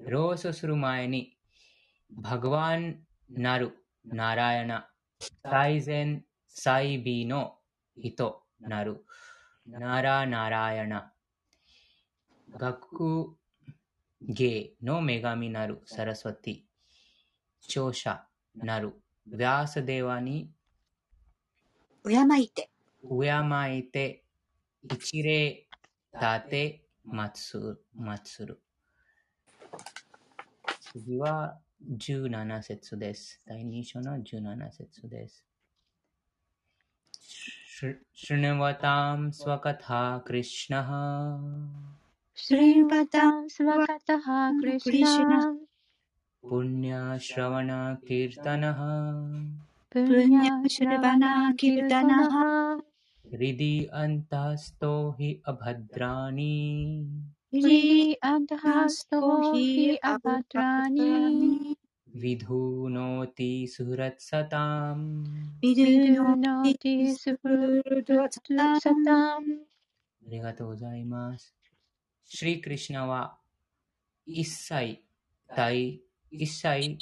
ロースする前に、バグワンなるナラヤナ、最善最美の人なるナラナラヤナ、学芸の女神なるサラスワティ、聴者なるヴィアーサデワに敬いて、敬いて一礼立て祭る。次は17節です。第2章の17節です。शृण्वतां स्वकथा कृष्णः श्रीवतां स्वकतः कृष्ण पुण्यश्रवणकीर्तनः पुण्यश्रवणकीर्तनः हृदि अन्तस्तो हि अभद्राणि हृदि अन्तःस्तो हि अभद्राणि विधुनोति सुहृत्सताम् विधुनोति सुहृत्सताम् ありがとうございます。シリクリシナは一切大、一切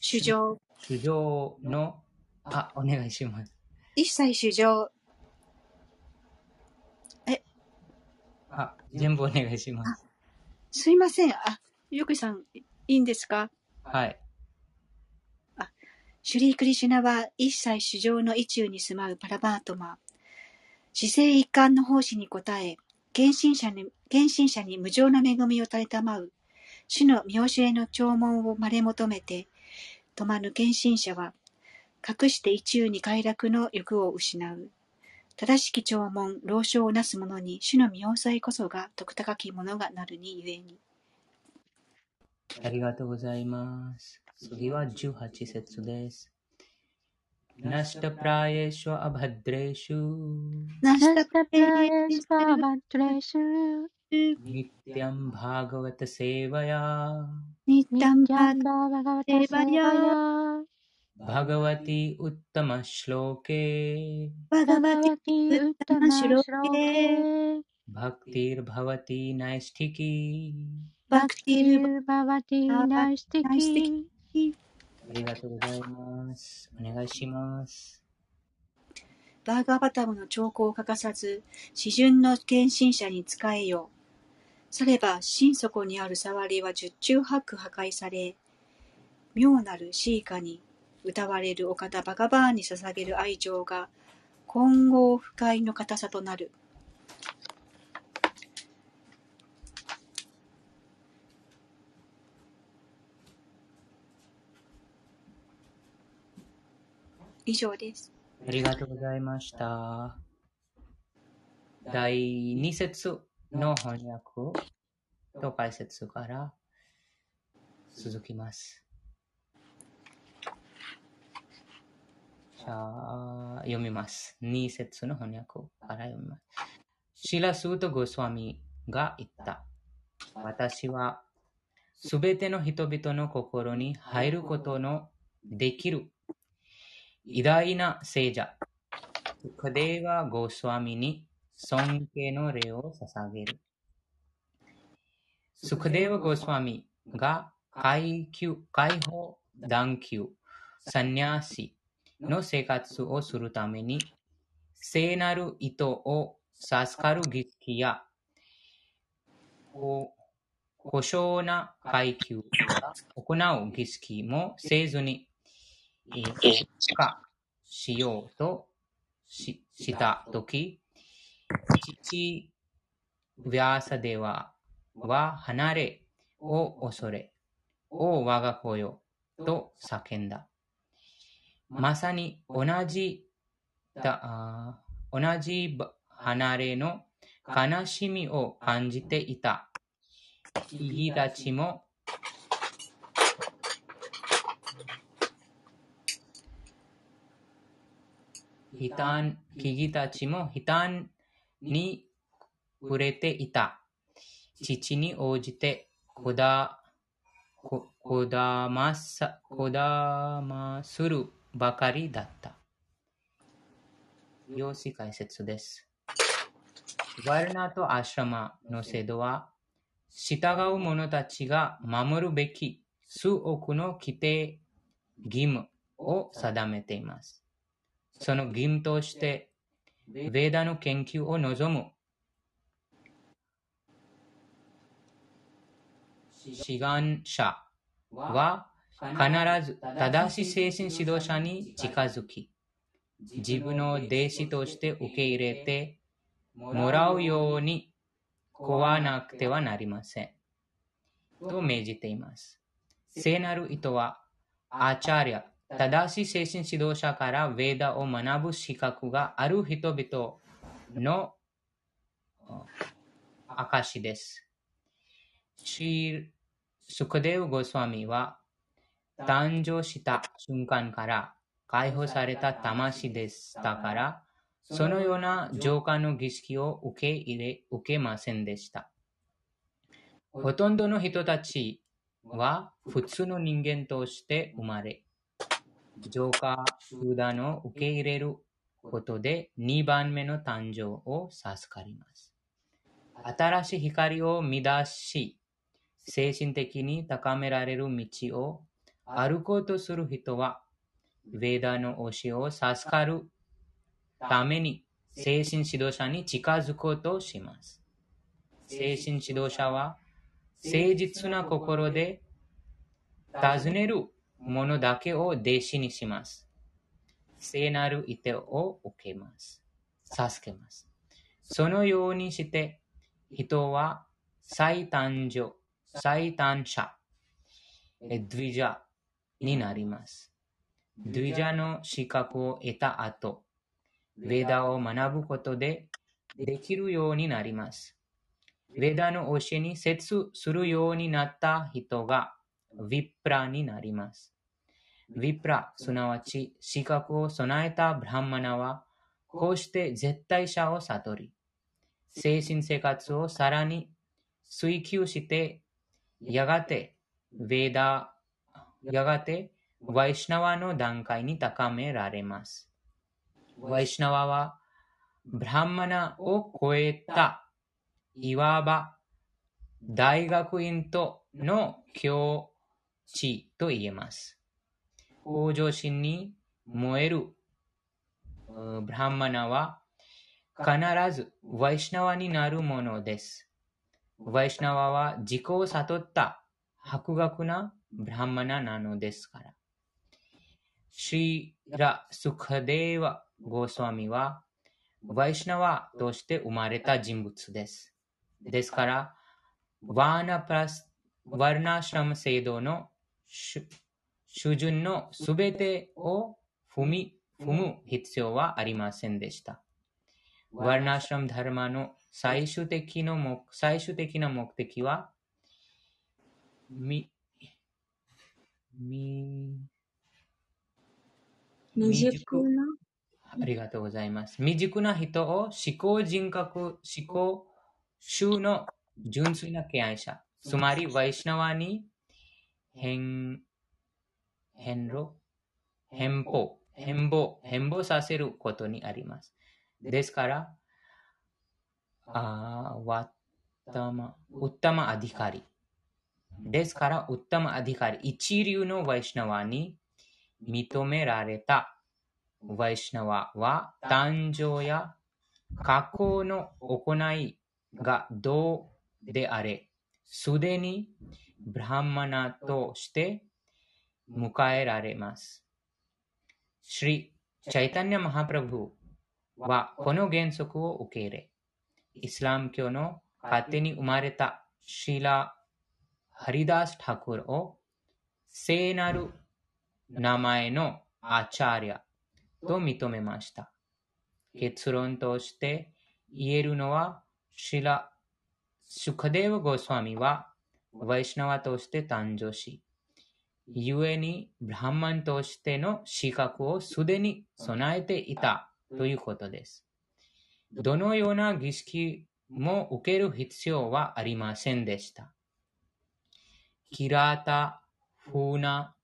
主情。主情の、あ、お願いします。一切主情。 あ、全部お願いします。すいません。あ、ゆくさん、いいんですか？はい。あ、シュリークリシュナは一切主情の意中に住まうパラバートマ。姿勢一貫の奉仕に応え、献身者に献身者に無常な恵みを垂れたまう、主の見教えの弔問をまれ求めて、止まぬ献身者は、隠して一中に快楽の欲を失う。正しき弔問、老少をなす者に、主の見教えこそが徳高き者がなるにゆえに。ありがとうございます。次は18節です。नष्टप्रायेषु अभद्रेषु नष्टप्रायेषु अभद्रेषु नित्यं भागवतसेवया नित्यं भागवतसेवया भगवति उत्तमश्लोके भगवति उत्तमश्लोके भक्तिर्भवति नैष्ठिकी भक्तिर्भवति नैष्ठिकी ありがとうございます。お願いします。バーガーバタムの兆候を欠かさず、詩順の献身者に仕えよ。されば、心底にある触りは十中八九破壊され、妙なるシーカに 歌われるお方バガバーンに捧げる愛情が、混合不快の硬さとなる。以上です。ありがとうございました。第2節の翻訳と解説から続きます。じゃあ、読みます。2節の翻訳から読みます。シラスート・ゴスワミが言った。私はすべての人々の心に入ることのできる偉大な聖者、クデーワ・ゴスワミに尊敬の礼を捧げる。スクデーワ・ゴスワミが階級、解放、断級、サニャーシの生活をするために、聖なる意図を授かる儀式や、故障な階級を行う儀式もせずに、化しようとししたとき、父、ヴィアサデワは離れを恐れ、お我が子よ、と叫んだ。まさに同じだ同じ離れの悲しみを感じていた。イたちも悲嘆、木々たちも悲嘆に触れていた。父に応じて、こだ、ここだまさ、こだまするばかりだった。用紙解説です。ワルナとアシュラマの制度は、従う者たちが守るべき数億の規定、義務を定めています。その義務として、ヴェーダの研究を望む志願者は必ず正しい精神指導者に近づき、自分の弟子として受け入れてもらうようにこわなくてはなりません。と命じています。聖なる意図は、アーチャリア、正しい精神指導者からヴェーダを学ぶ資格がある人々の証です。シースクデウ・ゴスワミは誕生した瞬間から解放された魂でしたから、そのような浄化の儀式を受け入れ、受けませんでした。ほとんどの人たちは普通の人間として生まれ、浄化集団を受け入れることで2番目の誕生を授かります。新しい光を見出し、精神的に高められる道を歩こうとする人は、ヴェーダの教えを授かるために精神指導者に近づこうとします。精神指導者は誠実な心で尋ねるものだけを弟子にします。聖なる意図を受けます。授けます。そのようにして人は再誕生、再誕者、ドゥジャになります。ドゥイジャの資格を得た後、ヴェーダを学ぶことでできるようになります。ヴェーダの教えに接するようになった人がヴィプラになります。ヴィプラ、すなわち資格を備えたブラハマナは、こうして絶対者を悟り、精神生活をさらに追求して、やがてヴェーダ、やがてワイシナワの段階に高められます。ワイシナワは、ブラハマナを超えた、いわば大学院との境地と言えます。向上心に燃えるブラハマナは必ずワイシナワになるものです。ワイシナワは自己を悟った博学なブラマナなのですから。シーラ・スカデーワ・ゴースワミはワイシナワとして生まれた人物です。ですから、ワーナプラス、ワーナシラム制度の主主準のすべてを踏み、踏む必要はありませんでした。ワーナシラムダルマの最終的の目最終的な目的は、み、み、未熟な？ありがとうございます。未熟な人を思考人格、思考衆の純粋な敬愛者、つまりワイシナワに変、変路、変貌、変貌、変貌させることにあります。ですから、あーワッタマ、ウッタマアディカリ。ですから、ウッタマアディカリ、一流のワイシナワに認められたワイシナワは誕生や過去の行いがどうであれ、すでにブラハマナとして迎えられます。シリ・チャイタニア・マハプラブはこの原則を受け入れ、イスラム教の勝手に生まれたシーラ・ハリダス・タクルを聖なる名前のアチャリアと認めました。結論として言えるのは、シラ・シュカデーヴ・ゴスワミはワイシナワとして誕生し、故にブラハマンとしての資格をすでに備えていたということです。どのような儀式も受ける必要はありませんでした。キラータ、フーナ、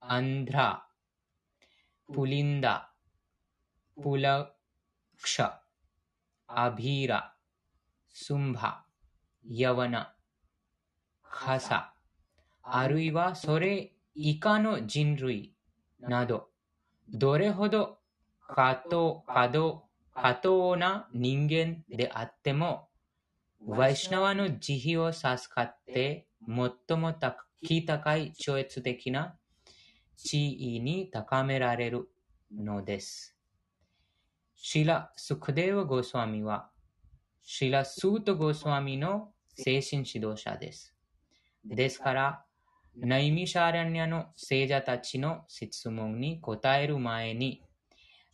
アンドラ、プリンダ、プラクシャ、アビーラ、スンバ、ヤワナ、傘、あるいはそれ以下の人類など、どれほど過当過当過当な人間であっても、ワイシナワの慈悲を授かって、最も高い超越的な地位に高められるのです。シラ・スクデーワ・ゴスワミは、シラ・スート・ゴスワミの精神指導者です。ですから、ナイミシャーラニャの聖者たちの質問に答える前に、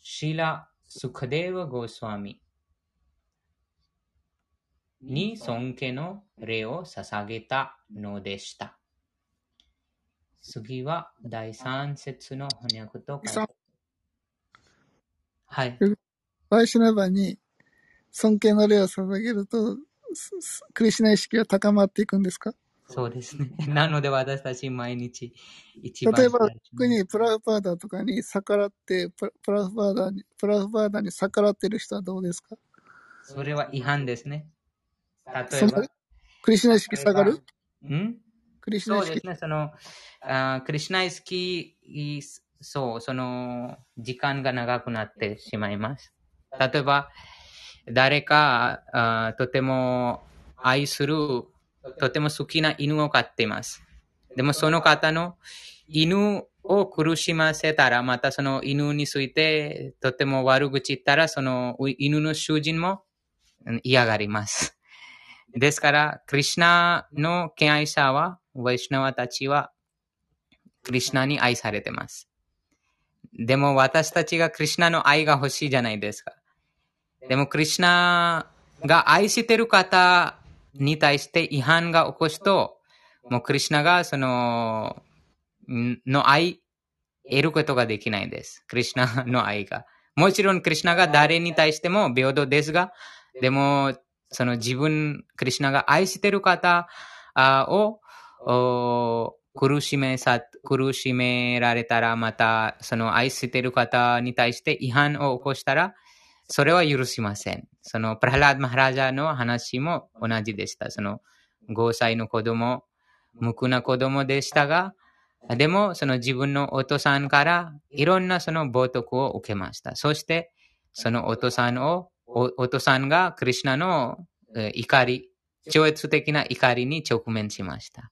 シラ・スクデーワ・ゴスワミに尊敬の礼を捧げたのでした。次は第3節の翻訳と。はい。ワイシュナバに尊敬の礼を捧げると、クリシュナ意識が高まっていくんですか？そうですね。なので私たち毎日一番例えば、特にプラフパーダとかに逆らって、プラプラフパーダに、プラフパーダに逆らってる人はどうですか？それは違反ですね。例えば、クリシュナ意識下がる？ん？クリシュナ意識？そうですね。その、あークリシュナイスキー、そう、その、時間が長くなってしまいます。例えば、誰か、あーとても愛する、とても好きな犬を飼っています。でもその方の犬を苦しませたら、またその犬についてとても悪口言ったら、その犬の主人もうん嫌がります。ですから、クリシュナの敬愛者は、ワイシナワたちは、クリシュナに愛されてます。でも私たちがクリシュナの愛が欲しいじゃないですか。でもクリシュナが愛してる方に対して違反が起こすと、もうクリシュナがその、の愛、得ることができないです。クリシュナの愛が。もちろんクリシュナが誰に対しても平等ですが、でも、その自分、クリシュナが愛してる方を苦しめさ、苦しめられたら、また、その愛してる方に対して違反を起こしたら、それは許しません。その、プラハラード・マハラジャの話も同じでした。その、5歳の子供、無垢な子供でしたが、でも、その自分のお父さんからいろんなその冒涜を受けました。そして、そのお父さんを、お父さんがクリシュナの怒り、超越的な怒りに直面しました。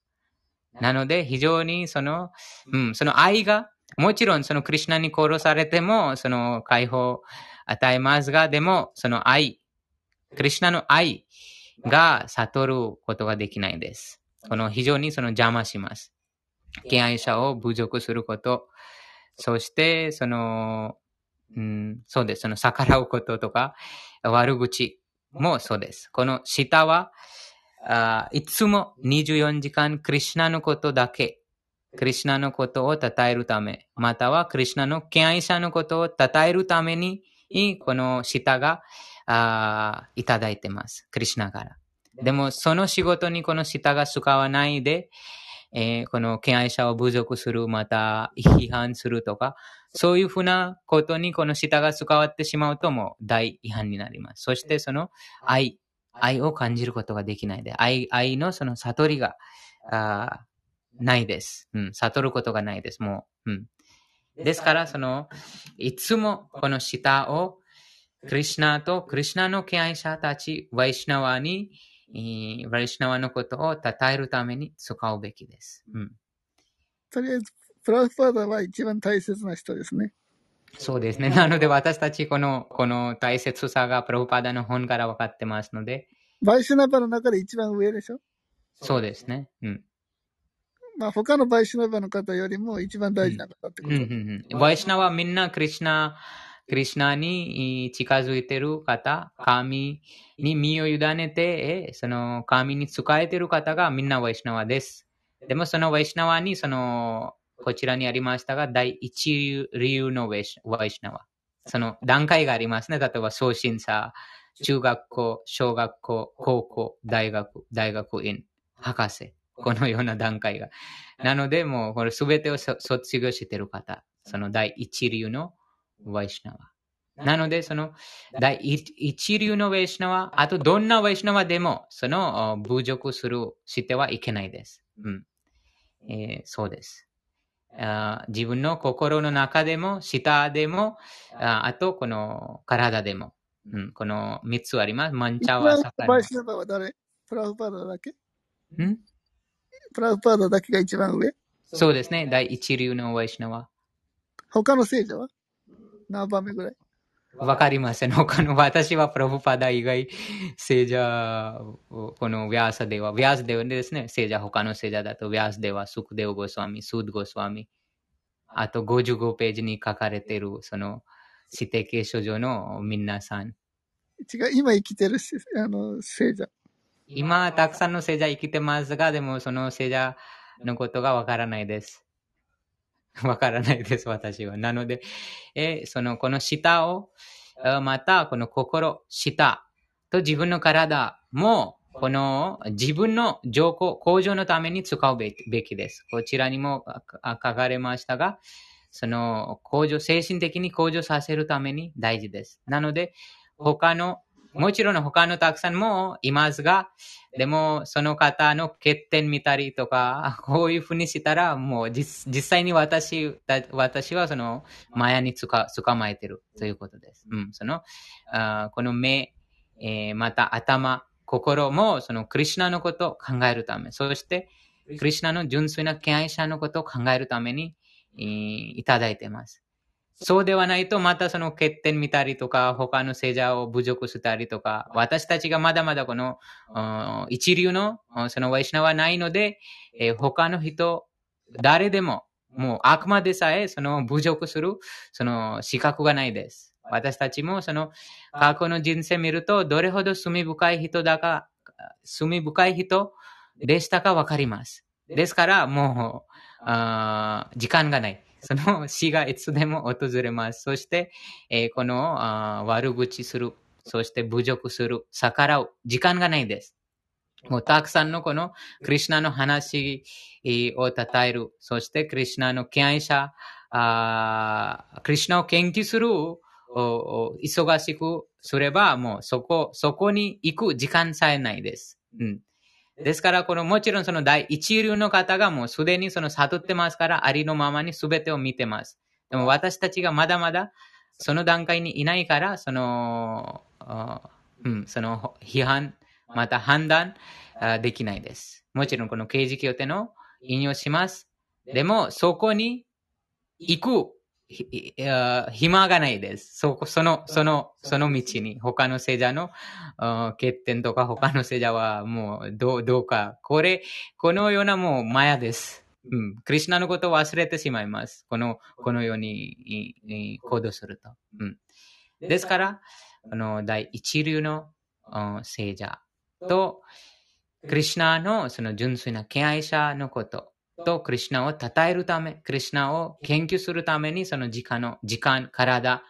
なので、非常にその、うん、その愛が、もちろんそのクリシュナに殺されても、その解放を与えますが、でも、その愛、クリシュナの愛が悟ることができないです。この非常にその邪魔します。敬愛者を侮辱すること、そして、その、うん、そうです。その逆らうこととか、悪口もそうです。この下は、いつも24時間クリシナのことだけ、クリシナのことを称えるため、またはクリシナの敬愛者のことを称えるために、この下があいただいてます。クリシナから。でも、その仕事にこの下が使わないで、えーこの敬愛者を侮辱する、また批判するとか、そういうふうなことにこの下が使わってしまうともう大違反になります。そしてその愛、愛を感じることができないで、愛、愛のその悟りが、あーないです。うん、悟ることがないです。もう、うん。ですから、その、いつもこの下を、クリシュナとクリシュナの敬愛者たち、ワイシュナワに、えーワイシュナワのことを称えるために使うべきです。うん。とりあえず、プラフパーダは一番大切な人ですね。そうですね。なので私たちこの、この大切さがプロパダの本から分かってますので、バイシュナバの中で一番上でしょ？そうですね。うん。まあ他のバイシュナバの方よりも一番大事な方ってこと？うんうんうん。ワイシュナはみんなクリシュナ、クリシュナにえー近づいてる方、神に身を委ねて、えーその神に仕えてる方がみんなワイシュナワです。でもそのワイシュナワに、その、こちらにありましたが、第一流のワイシナワ。その段階がありますね。例えば、送信者、中学校、小学校、高校、大学、大学院、博士。このような段階が。なので、もう、これすべてをそ卒業している方。その第一流のワイシナワ。なので、その、第一流のウェイシナワ、あとどんなウェイシナワでも、その、侮辱する、してはいけないです。うんえー、そうです。あ自分の心の中でも、舌でも、ああと、この体でも、うん、この三つあります。マンチャワサカラ。バイシナバは誰プラフパーダだけんプラフパーダだけが一番上そうですね。第一流のワイシナワ。他の聖者は何番目ぐらいわかりません。他の、私はプロフパダ以外、聖者、このヴィアーサデワ、ヴィアースデワですね。聖者、他の聖者だと、ヴィアースデワ、スクデオゴスワミ、スードゴスワミ。あと55ページに書かれている、その、指定継承上の皆さん。違う、今生きてるあの聖者。今、たくさんの聖者生きてますが、でもその聖者のことがわからないです。わからないです、私は。なので、えその、この舌を、また、この心、舌と自分の体も、この自分の情報、向上のために使うべきです。こちらにも書かれましたが、その向上、精神的に向上させるために大事です。なので、他のもちろん他のたくさんもいますが、でもその方の欠点見たりとか、こういうふうにしたら、もう実際に私私はそのマヤにつか捕まえてるということです。うん、そのあこの目、えー、また頭、心もそのクリュナのことを考えるため、そしてクリュナの純粋な敬愛者のことを考えるために、えー、いただいています。そうではないと、またその欠点見たりとか、他の聖者を侮辱したりとか、私たちがまだまだこの、一流のそのワイシナはないので、えー、他の人、誰でも、もう悪魔でさえその侮辱する、その資格がないです。私たちもその過去の人生見ると、どれほど罪深い人だか、罪深い人でしたかわかります。ですから、もう、時間がない。その死がいつでも訪れます。そして、えー、この悪口する、そして侮辱する、逆らう、時間がないです。もうたくさんのこのクリュナの話を称える、そしてクリュナの敬愛者、あクリュナを研究する、忙しくすれば、もうそこ、そこに行く時間さえないです。うんですから、このもちろんその第一流の方がもうすでにその悟ってますから、ありのままに全てを見てます。でも私たちがまだまだその段階にいないから、その、うん、その批判、また判断できないです。もちろんこの刑事協定の引用します。でも、そこに行くひ暇がないです。そ、その、その、その道に、他の聖者の欠点とか他の聖者はもうどう、どうか。これ、このようなもうマヤです。うん。クリュナのことを忘れてしまいます。この、このように行動すると。うん。ですから、あの、第一流の聖者と、クリュナのその純粋な敬愛者のこと、とクリュナを称えるため、クリュナを研究するために、その時間の、時間、体、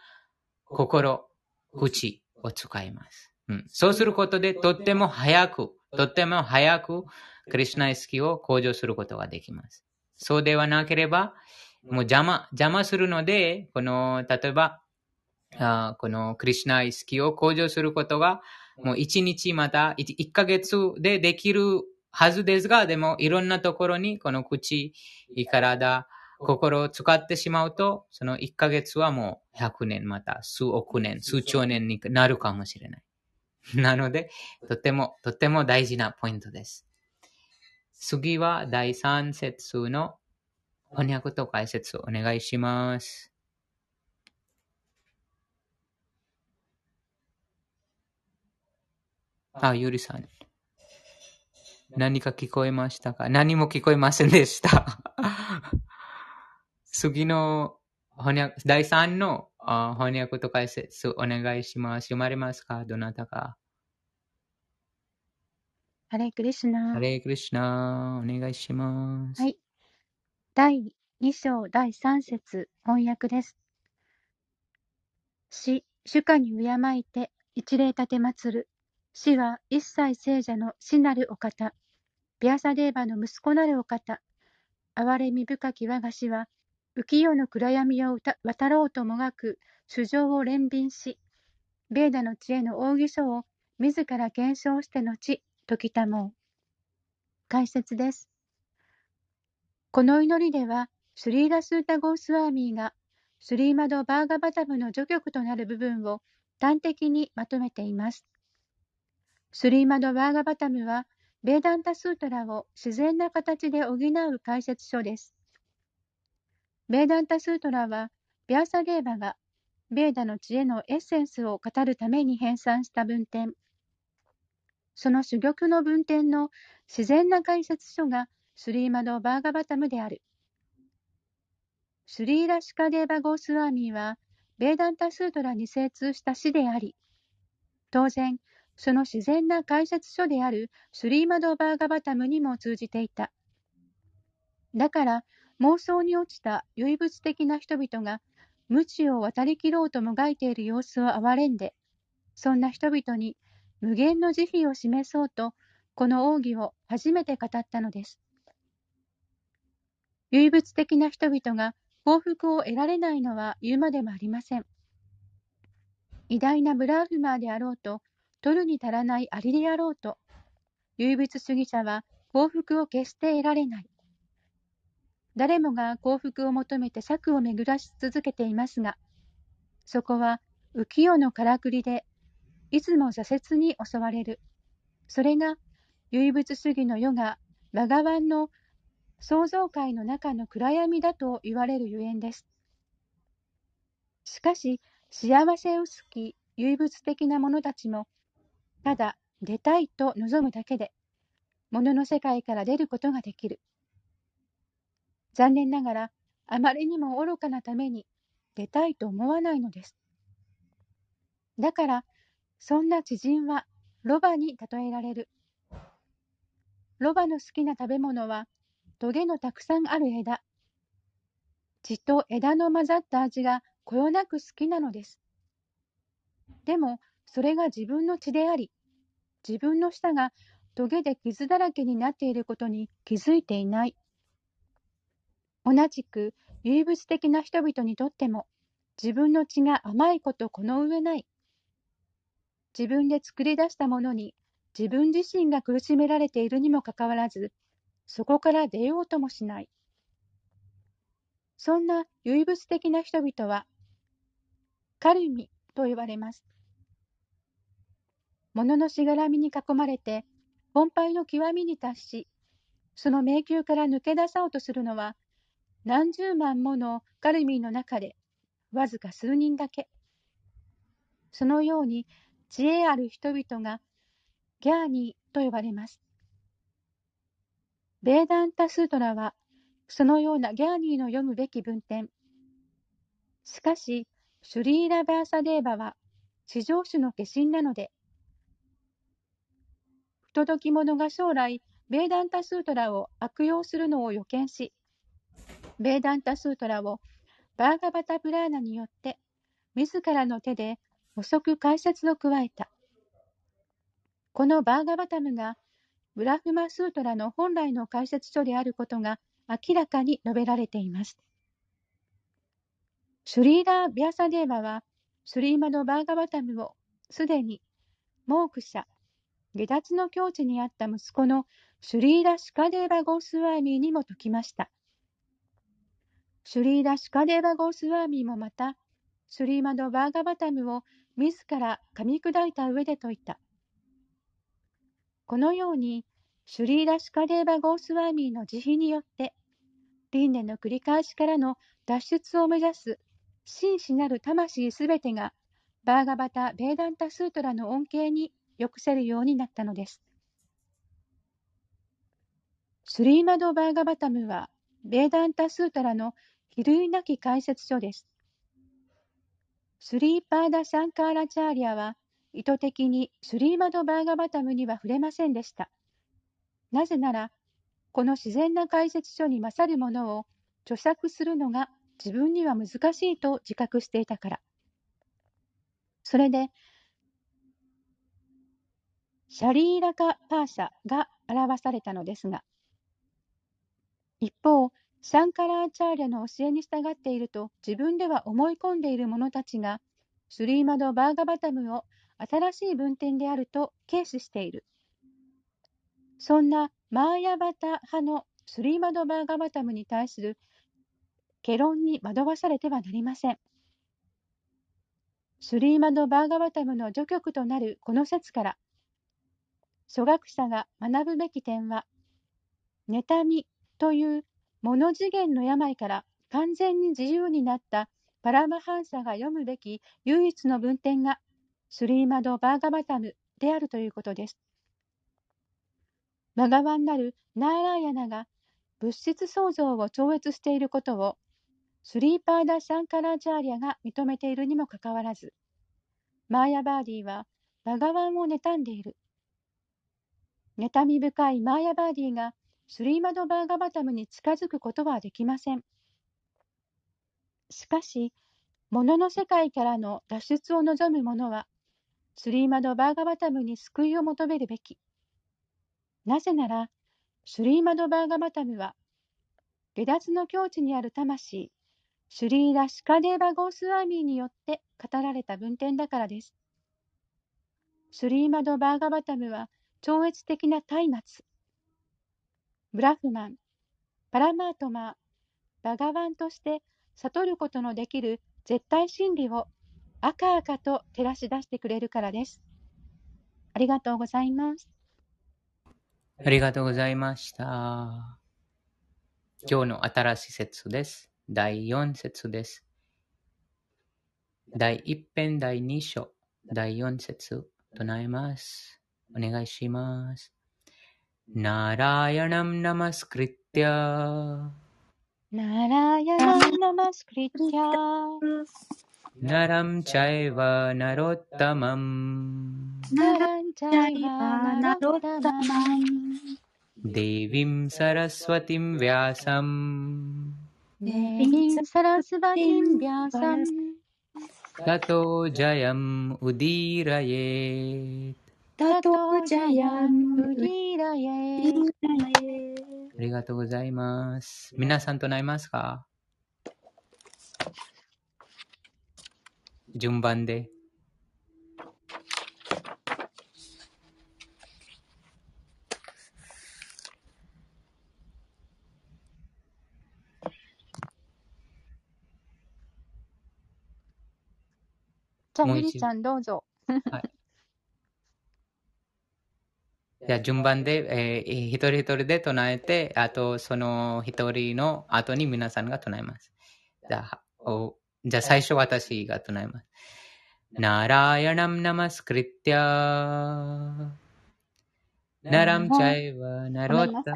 心、口を使います。うん、そうすることで、とっても早く、とっても早く、クリュナ意識を向上することができます。そうではなければ、もう邪魔、邪魔するので、この、例えば、あこのクリュナ意識を向上することが、もう一日また一ヶ月でできるはずですが、でもいろんなところにこの口、体、心を使ってしまうと、その1ヶ月はもう100年、また数億年、数兆年になるかもしれない。なので、とても、とても大事なポイントです。次は第3節の翻訳と解説をお願いします。あ、ゆりさん。何か聞こえましたか？何も聞こえませんでした。次の翻訳、第3の翻訳と解説お願いします。読まれますか？どなたか？ハレクリシナ。ハレクリシナ、お願いします。はい。第2章第3節翻訳です。死、主家に敬いて一礼立て祭る。死は一切聖者の死なるお方。ビアサデーバの息子なるお方、憐れみ深き我が死は、浮世の暗闇を渡ろうともがく主情を連便し、ベーダの知恵の奥義書を自ら検証して後、解きたもう。解説です。この祈りでは、スリーラスータ・ゴースワーミーが、スリーマド・バーガバタムの序曲となる部分を端的にまとめています。スリーマド・バーガバタムは、ベーダンタ・スートラを自然な形で補う解説書です。ベーダンタ・スートラは、ビャーサデーバが、ベーダの知恵のエッセンスを語るために編纂した文典。その珠玉の文典の自然な解説書がスリーマド・バーガバタムである。スリーラ・シカデーバ・ゴースワーミーは、ベーダンタ・スートラに精通した詩であり、当然、その自然な解説書であるスリーマド・バーガバタムにも通じていた。だから、妄想に落ちた唯物的な人々が、無知を渡り切ろうともがいている様子を憐れんで、そんな人々に無限の慈悲を示そうと、この奥義を初めて語ったのです。唯物的な人々が幸福を得られないのは言うまでもありません。偉大なブラーフマーであろうと、取るに足らないアリであろうと、唯物主義者は幸福を決して得られない。誰もが幸福を求めて策を巡らし続けていますが、そこは浮世のからくりで、いつも挫折に襲われる。それが唯物主義の世がバガワンの創造界の中の暗闇だと言われるゆえんです。しかし、幸せを好き、唯物的な者たちも、ただ出たいと望むだけで、物の世界から出ることができる。残念ながら、あまりにも愚かなために出たいと思わないのです。だから、そんな知人はロバに例えられる。ロバの好きな食べ物はトゲのたくさんある枝。血と枝の混ざった味がこよなく好きなのです。でも、それが自分の血であり、自分の舌がトゲで傷だらけになっていることに気づいていない。同じく、唯物的な人々にとっても、自分の血が甘いことこの上ない。自分で作り出したものに自分自身が苦しめられているにもかかわらず、そこから出ようともしない。そんな唯物的な人々は、カルミと呼ばれます。物のしがらみに囲まれて、本敗の極みに達し、その迷宮から抜け出そうとするのは、何十万ものカルミーの中で、わずか数人だけ。そのように、知恵ある人々が、ギャーニーと呼ばれます。ベーダンタ・スートラは、そのようなギャーニーの読むべき文典。しかし、シュリーラ・バーサデーバは、地上種の化身なので、不届き者が将来、ベーダンタ・スートラを悪用するのを予見し、ベーダンタ・スートラをバーガバタ・プラーナによって、自らの手で補足解説を加えた。このバーガバタムがブラフマスートラの本来の解説書であることが明らかに述べられています。シュリーラー・ビャサデーバは、スリーマド・バーガバタムをすでに、モーク社、下脱の境地にあった息子のシュリーラ・シカデーバ・ゴースワーミーにも説きました。シュリーラ・シカデーバ・ゴースワーミーもまた、シュリーマド・バーガバタムを自ら噛み砕いた上で説いた。このように、シュリーラ・シカデーバ・ゴースワーミーの慈悲によって、輪廻の繰り返しからの脱出を目指す真摯なる魂すべてが、バーガバタ・ベーダンタ・スートラの恩恵に抑せるようになったのです。スリーマド・バーガバタムは、ベーダンタ・スートラの比類なき解説書です。スリーパーダ・シャンカーラ・チャーリアは、意図的にスリーマド・バーガバタムには触れませんでした。なぜなら、この自然な解説書に勝るものを著作するのが自分には難しいと自覚していたから。それで、シャリーラカ・パーシャが表されたのですが、一方、サンカラーチャーリャの教えに従っていると自分では思い込んでいる者たちが、スリーマド・バーガバタムを新しい文典であると軽視している。そんなマーヤバタ派のスリーマド・バーガバタムに対するケ論に惑わされてはなりません。スリーマド・バーガバタムの序曲となるこの説から、初学者が学ぶべき点は、妬みというモノ次元の病から完全に自由になったパラマハンサが読むべき唯一の文典がスリーマド・バーガバタムであるということです。バガワンなるナーラーヤナが物質創造を超越していることをスリーパーダ・シャンカラーチャーリャが認めているにもかかわらず、マーヤバーディはバガワンを妬んでいる。妬み深いマーヤバーディがスリーマド・バーガバタムに近づくことはできません。しかし、物の世界からの脱出を望む者は、スリーマド・バーガバタムに救いを求めるべき。なぜなら、スリーマド・バーガバタムは、下脱の境地にある魂、シュリーラ・シカデーバ・ゴースワーミーによって語られた文典だからです。スリーマド・バーガバタムは超越的な松明。ブラフマン、パラマートマー、バガワンとして悟ることのできる絶対真理を赤々と照らし出してくれるからです。ありがとうございます。ありがとうございました。今日の新しい説です。第4節です。第1編第2章、第4節唱えます。नारायणं नमस्कृत्य। नारायणं नमस्कृत्य। नरं चैव नरोत्तमम्। नरं चैव नरोत्तमम्। देवीं सरस्वतीं व्यासम्। देवीं सरस्वतीं व्यासम्। ततो जयम् उदीरयेत्। たとじゃやんうりらえ。ありがとうございます。皆さんとなりますか？順番で。じゃあ、ゆりちゃんどうぞ。はい。じゃあ順番で、えー、一人一人で唱えて、あとその一人の後に皆さんが唱えます。じゃあ、おじゃあ最初私が唱えます。ナラヤナムナマスクリティアナラムチャイワナロッタ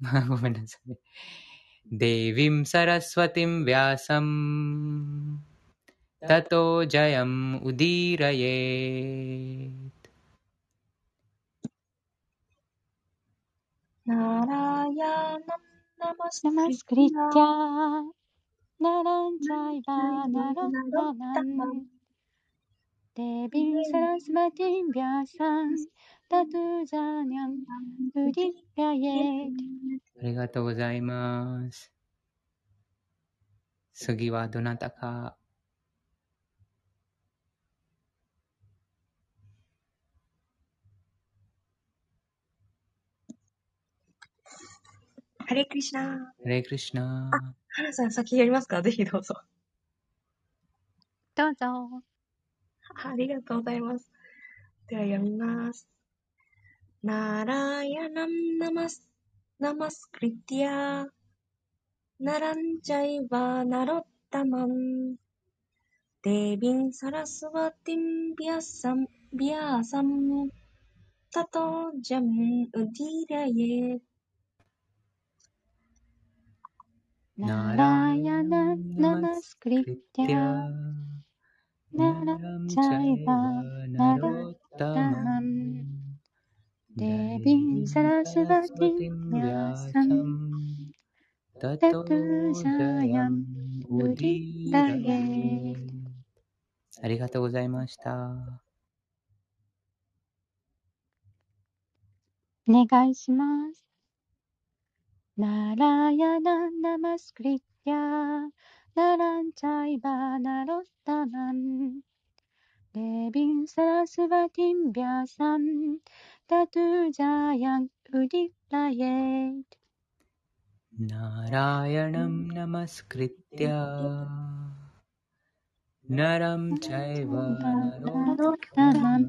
マごめんなさい。デビムサラスワティムヴィアサムタトジャヤムウディラエナラヤナナマスクリッチャー。ナランジャイバナランナナん。デビルサラスマティンビャサン。タトゥザニャン。ウディビイエありがとうございます。次はどなたかハレクリシナハレクリシナあ、花さん先やりますか？ぜひどうぞ。どうぞ。ありがとうございます。では読みます。ナラヤナムナマス、ナマスクリティア、ナランジャイバナロッタマン、デビンサラスワティンビアサム、ビアサム、タトジャムウディライエ、ナラヤナナナスクリプティアナラチャイバナデタマンデビサラスバティニャサンタタジャヤンウディダゲありがとうございました。お願いします。नारायणं नमस्कृत्य नरं चैव नरोत्तमम् देवीं सरस्वतीं व्यासं ततो जायन्त उदितयेत् नारायणं नमस्कृत्य नरं चैव नरोत्तमम्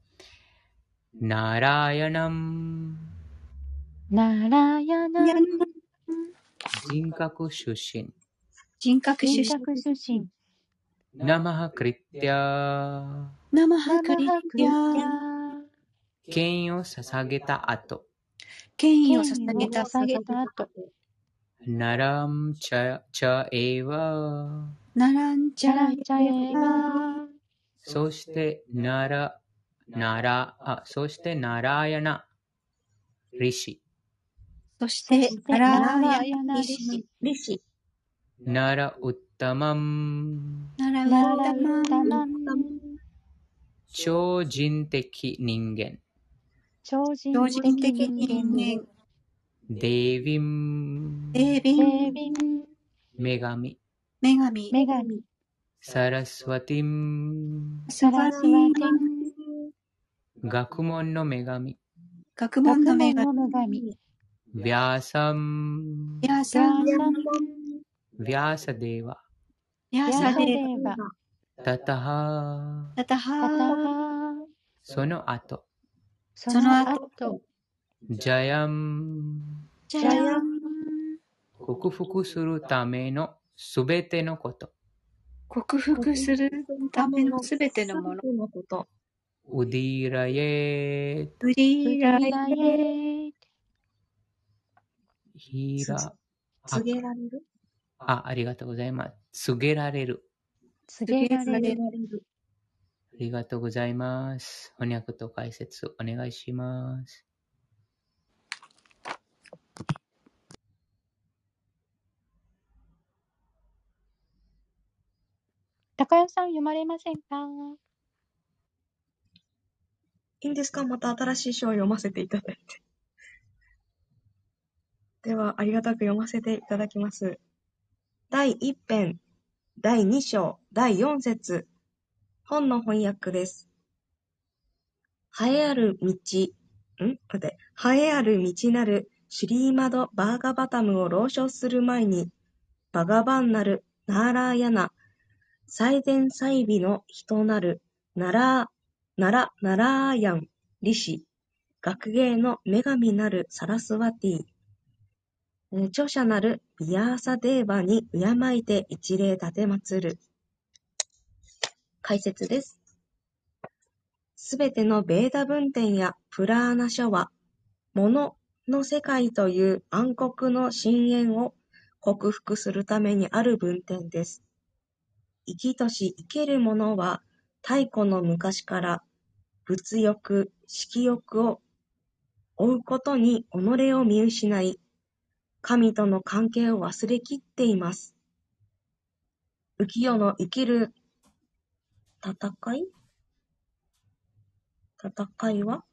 ナラヤナム、ナラヤナや人格出身、人格出身。人格出身ナマハクリティア、生ハクリナマハクリテティィア。ア権威を捧げた後、権威を捧げた。捧げた後ナラムチャチャエワ、ナランチャラチャラチャエワそしてナラ、ナラ、あ、そしてナラヤナ、リシ、そして、ナラヤヤナナリシ、ナラウッタマン、ナラウナラダマン、ウタマン超人的人間、超人超人的的人間デービン、デービン。女神、女神、女神。サラスワティン、サラスワティン学問の女神、学問の女神、ヴィアサン、ヤーヤサン、ーサンヴィアサデーワ、ヤーヤーサデー、ーバタタハ、タタハハその後、その後ジャヤン、ジャヤン、克服するためのすべてのこと、克服するためのすべてのもの。ウディーラエウウリーライディラエーヒラ、告げられる？あ、ありがとうございます。告げられる。告げられる告げられる。ありがとうございます。翻訳と解説お願いします。高代さん読まれませんか？いいんですか？また新しい章を読ませていただいて。では、ありがたく読ませていただきます。第1編、第2章、第4節本の翻訳です。栄えある道、ん？待って、栄えある道なるシリーマド・バーガバタムを朗唱する前に、バガバンなるナーラーヤナ、最善最美の人なるナラー、ナラ、ナラーヤン、リシ、学芸の女神なるサラスワティ、著者なるビヤーサデーバに敬いて一礼立て祀る。解説です。すべてのベーダ文典やプラーナ書は、物の世界という暗黒の深淵を克服するためにある文典です。生きとし生けるものは、太古の昔から物欲、色欲を追うことに己を見失い、神との関係を忘れきっています。浮世の生きる戦い？戦いは？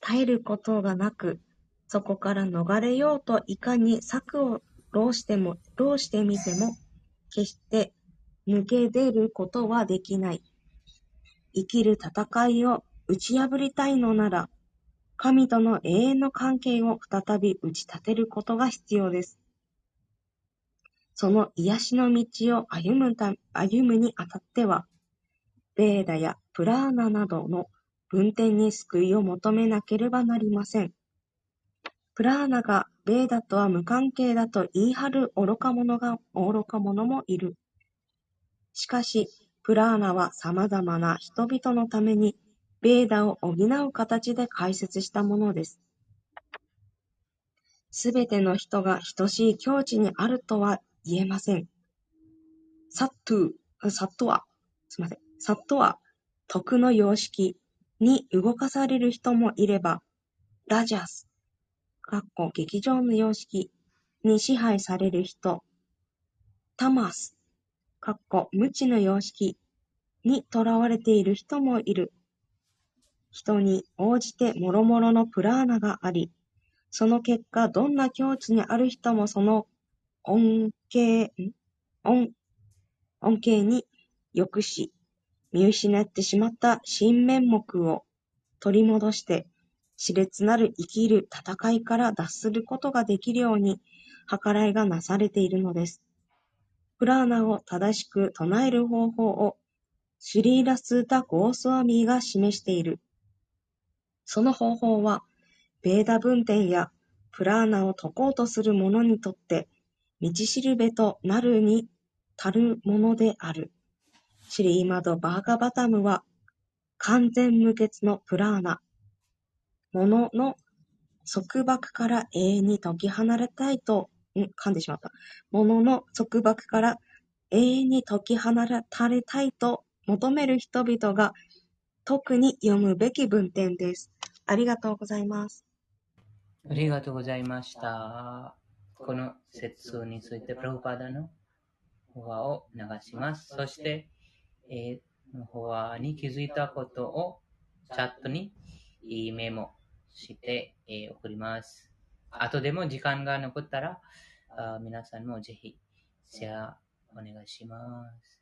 耐えることがなく、そこから逃れようといかに策を浪しても、浪してみても、決して抜け出ることはできない。生きる戦いを打ち破りたいのなら、神との永遠の関係を再び打ち立てることが必要です。その癒しの道を歩むた歩むにあたっては、ベーダやプラーナなどの文典に救いを求めなければなりません。プラーナがベーダとは無関係だと言い張る愚か者が、愚か者もいる。しかし、プラーナは様々な人々のために、ベーダを補う形で解説したものです。すべての人が等しい境地にあるとは言えません。サットゥ、サットは、すみません。サットは、徳の様式に動かされる人もいれば、ラジャス、かっこ劇場の様式に支配される人、タマス、かっこ無知の様式に囚われている人もいる。人に応じて諸々のプラーナがあり、その結果、どんな境地にある人もその恩恵、恩、恩恵に良し、見失ってしまった新面目を取り戻して、熾烈なる生きる戦いから脱することができるように、計らいがなされているのです。プラーナを正しく唱える方法を、シュリーラスータ・ゴースワミーが示している。その方法は、ベーダ文典やプラーナを解こうとする者にとって、道しるべとなるに足るものである。シリーマド・バーガバタムは、完全無欠のプラーナ、物のの束縛から永遠に解き放れたいと、ん噛んでしまった。物のの束縛から永遠に解き放たれたいと求める人々が特に読むべき文典です。ありがとうございます。ありがとうございました。この説について、プラブパダの法話を流します。そして、えー、法話に気づいたことをチャットにメモして、えー送ります。後でも時間が残ったら、あ皆さんもぜひシェアお願いします。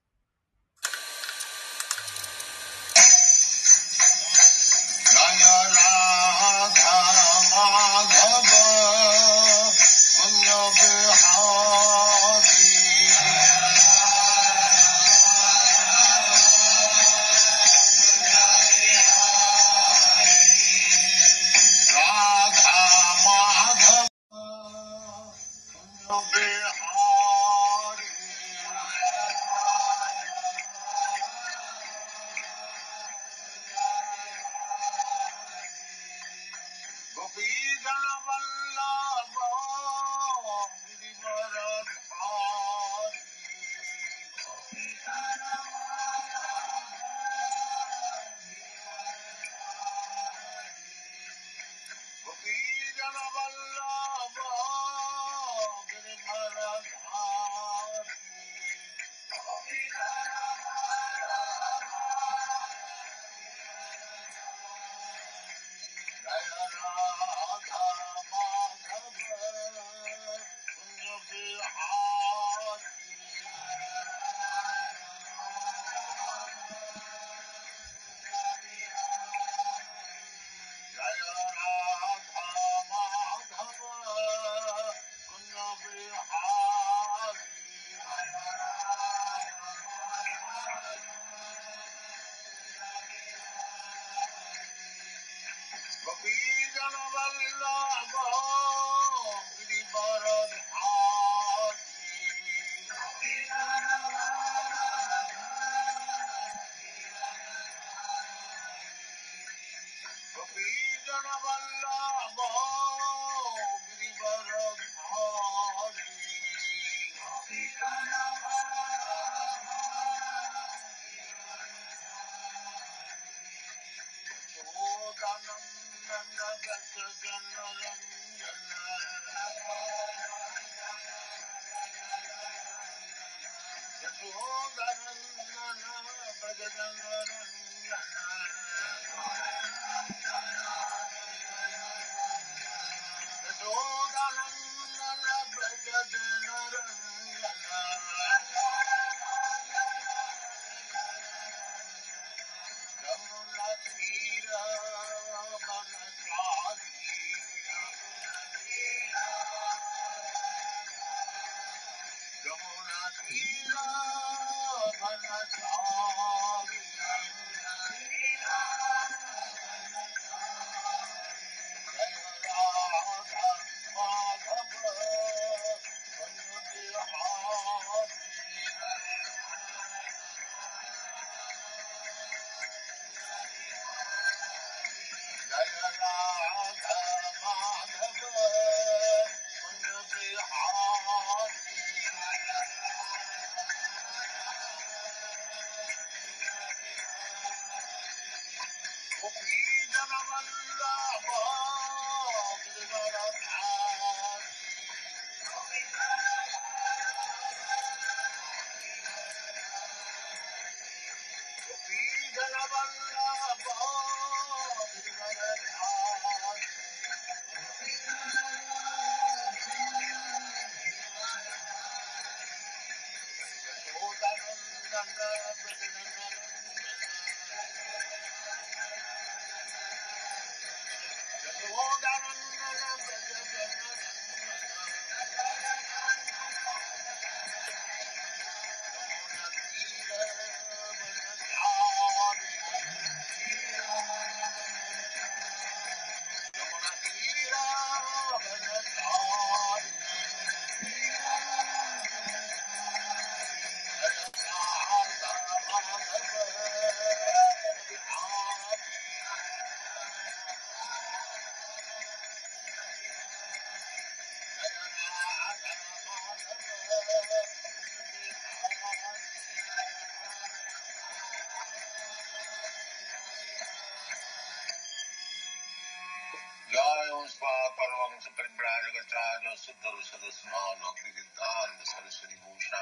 सरस्वती भूषण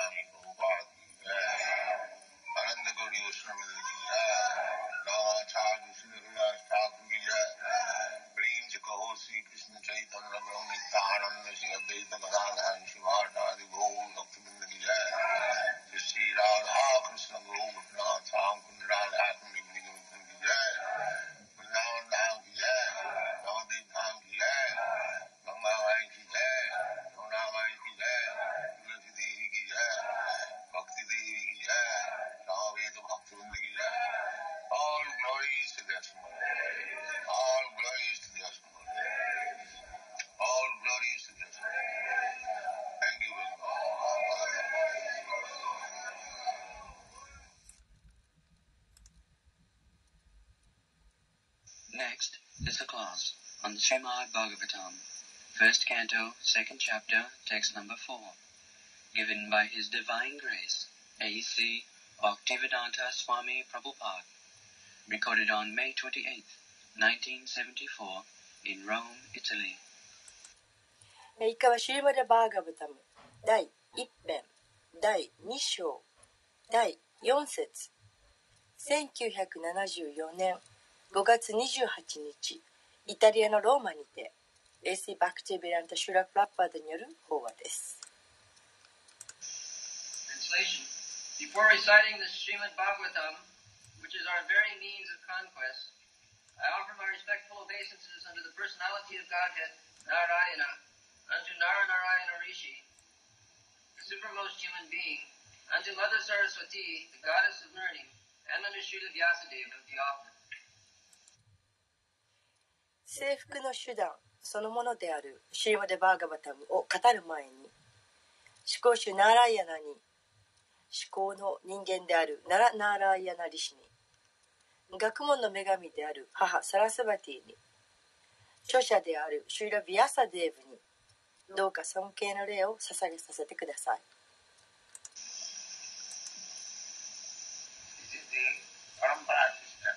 आनंद गौरी वैष्णव रामाचार्य श्री रविदास ठाकुर की जय प्रेम से कहो श्री कृष्ण चैतन्य प्रभु नित्यानंद श्री अद्वैत गदाधर शिवाट on the Srimad Bhagavatam, first canto, second chapter, text number four, given by His Divine Grace, A.C. Bhaktivedanta Swami Prabhupada, recorded on May 28, 1974, in Rome, Italy. 以下はシリマダ・バーガブタム第1編第2章第4節1974年5月28日 イタリアのローマにて AC バクティベランタ・シュラ・プラッパードによる法話です Translation Before reciting the Srimad Bhagavatam, which is our very means of conquest, I offer my respectful obeisances unto the personality of Godhead, Narayana, unto Naranarayana Rishi, the supermost human being, unto Mother Saraswati, the goddess of learning, and unto Srila Vyasadeva of the office. 征服の手段そのものである。シリマデ・バーガバタムを語る前に思考主ナーライアナに思考の人間である。ナラ・ナーライアナリシに学問の女神である。母サラスバティに。著者である。シュイラ・ビアサデーブに。どうか尊敬の礼を捧げさせてください。This is the parampara system.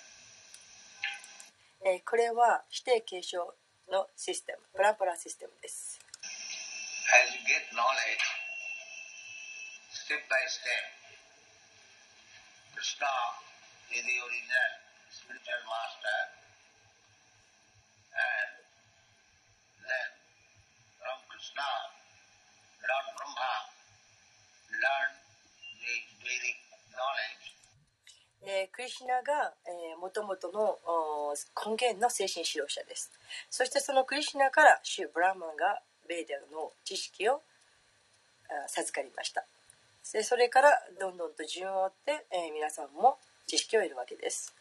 えーこれは否定継承のシステムプランプラシステムです As you get knowledge, step by step, Krishna is the original spiritual master, and then from Krishna, Lord Brahma learned the Vedic knowledge えークリシナが、えー、元々の根源の精神指導者です。そしてそのクリシナからシュブラーマンがベーダの知識を授かりました。でそれからどんどんと順を追って、えー皆さんも知識を得るわけです。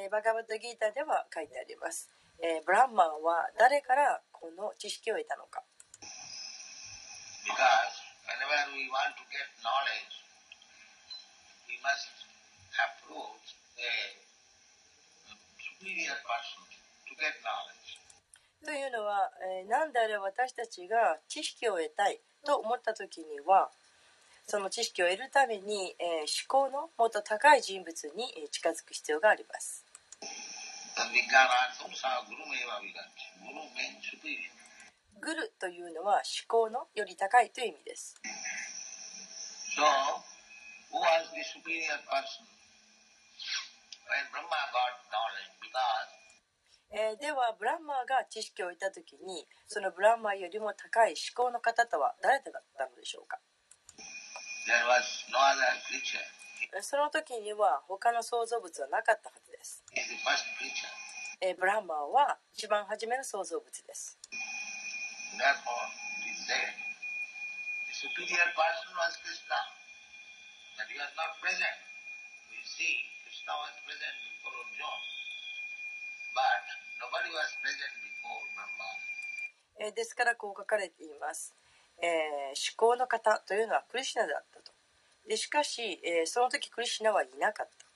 えーバガバッドギーターでは書いてあります、えーブランマンは誰からこの知識を得たのか？Because whenever we want to get knowledge, we must approach a superior person to get knowledge. というのは、えーなんであれ私たちが知識を得たいと思った時にはその知識を得るために、えー思考のもっと高い人物にえー近づく必要があります。グルというのは思考のより高いという意味です。So, who was the superior person? When Brahma got knowledge? Because えーではブランマーが知識を得た時にそのブランマーよりも高い思考の方とは誰だったのでしょうか？There was no other creature. えーその時には他の創造物はなかったはずです。えブランマーは一番初めの創造物です。ですからこう書かれています。えー、思考の方というのはクリシナだったと。でしかし、えー、その時クリシナはいなかった。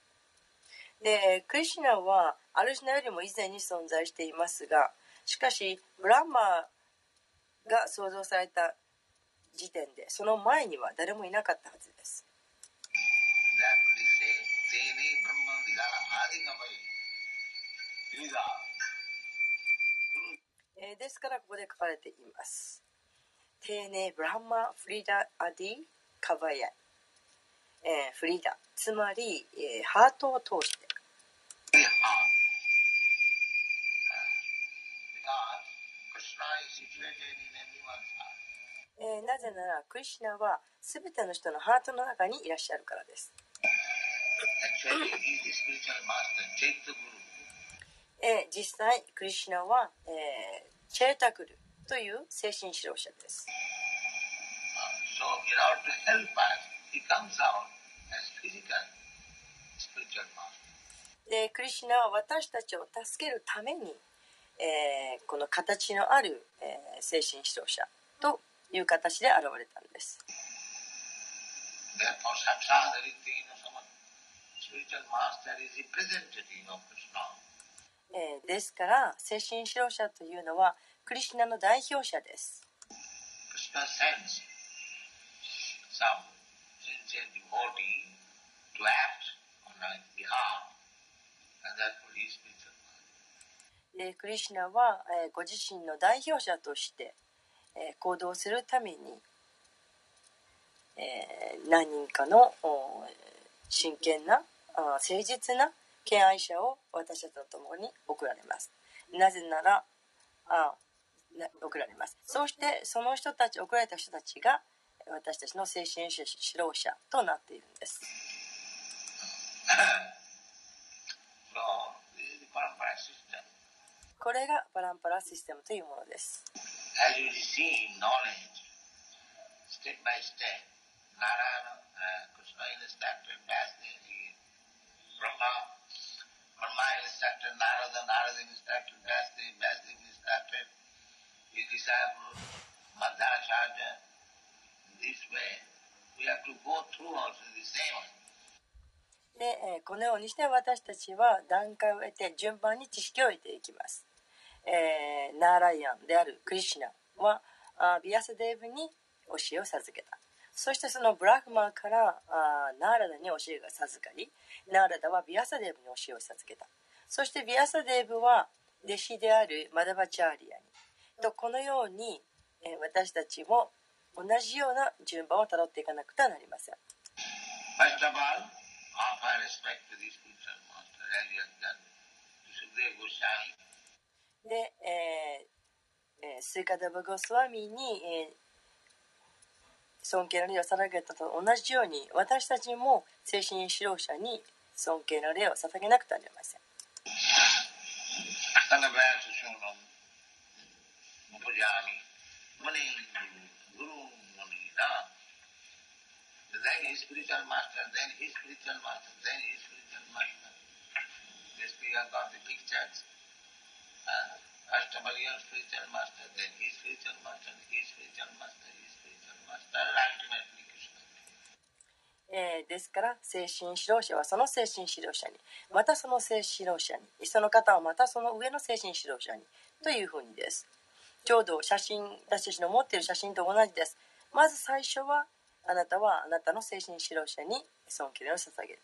でクリシュナはアルジナよりも以前に存在していますがしかしブランマーが創造された時点でその前には誰もいなかったはずです。えーですからここで書かれています。丁寧ブランマフリダアディカバヤ、えーフリダ。つまり、えーハートを通して。えー、なぜならクリシナはすべての人のハートの中にいらっしゃるからです。えー、実際クリシナは、えー、チェータグルという精神指導者です。So, in order to help us, he comes out as physical spiritual master. でクリシナは私たちを助けるために、えー、この形のある、えー、精神指導者という形で現れたんです。ですから精神指導者というのはクリシナの代表者です。Some sincere devotee to でクリシュナは、えーご自身の代表者として、えー行動するために、えー何人かのお真剣なあ誠実な敬愛者を私たちと共に送られます。なぜならあな送られます。そうしてその人たち送られた人たちが私たちの精神指導者となっているんです So, this is the parampara system. これがパランパラシステムというものです。で、このようにして私たちは段階を得て順番に知識を得ていきます。えーナーライアンであるクリシナはあビアスデーブに教えを授けた。そしてそのブラフマーからあナーラダに教えが授かりナーラダはビアサデーブに教えを授けた。そしてビアサデーブは弟子であるマダバチャーリアに。とこのように、えー私たちも同じような順番をたどっていかなくてはなりません。First で、えーえースイカダバゴスワミに、えー尊敬の礼を捧げたと同じように私たちも精神指導者に尊敬の礼を捧げなくてはなりません Then his spiritual master, then his spiritual master, then his spiritual master. This we have got the pictures. Uh, first of all, your spiritual master, then his spiritual master, his spiritual master, his spiritual master, and ultimately Krishna. えーですから精神指導者はその精神指導者にまたその精神指導者にその方はまたその上の精神指導者にというふうにです。ちょうど写真、私たちの持っている写真と同じです。まず最初は、あなたはあなたの精神指導者に尊敬を捧げる。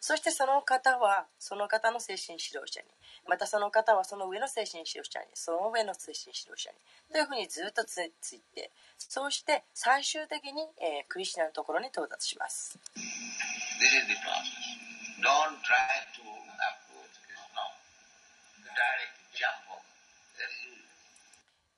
そしてその方はその方の精神指導者に、またその方はその上の精神指導者に、その上の精神指導者に、というふうにずっとつついて、そうして最終的に、えークリスチャンのところに到達します。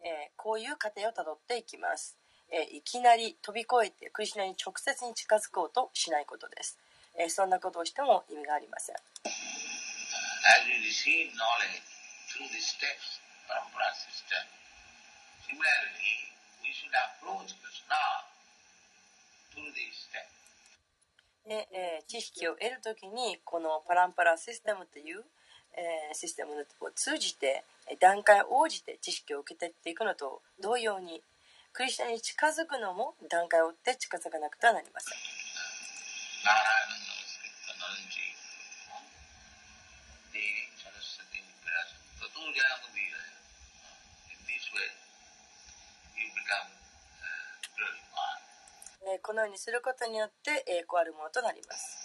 えーこういう過程をたどっていきます、えーいきなり飛び越えてクリシュナに直接に近づこうとしないことです、えーそんなことをしても意味がありません As we receive knowledge through the steps, parampara system, similarly, we should approach Krishna through these steps. で、えー知識を得るときにこのパランパラシステムという、えーシステムを通じてえー段階を応じて知識を受けていっていくのと同様にクリスチャンに近づくのも段階を追って近づかなくてはなりませんこのようにすることによって栄光あるものとなります。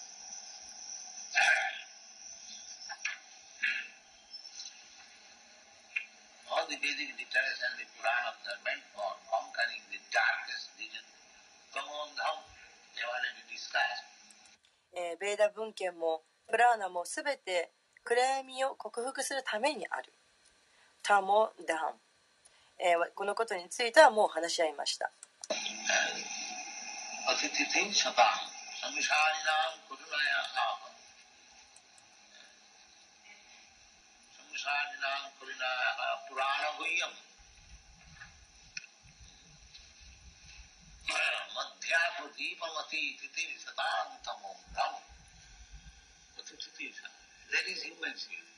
えー、ベーダ文献もプラーナもすべて暗闇を克服するためにある。タモダン、えーこのことについてはもう話し合いました。Atitithim satam. Samisarinam kurunaya aham. Samisarinam kurunaya aham. Purana guhyam. Madhyapradipamati titir satam tamam ram. Atitithim satam. That is human civilization.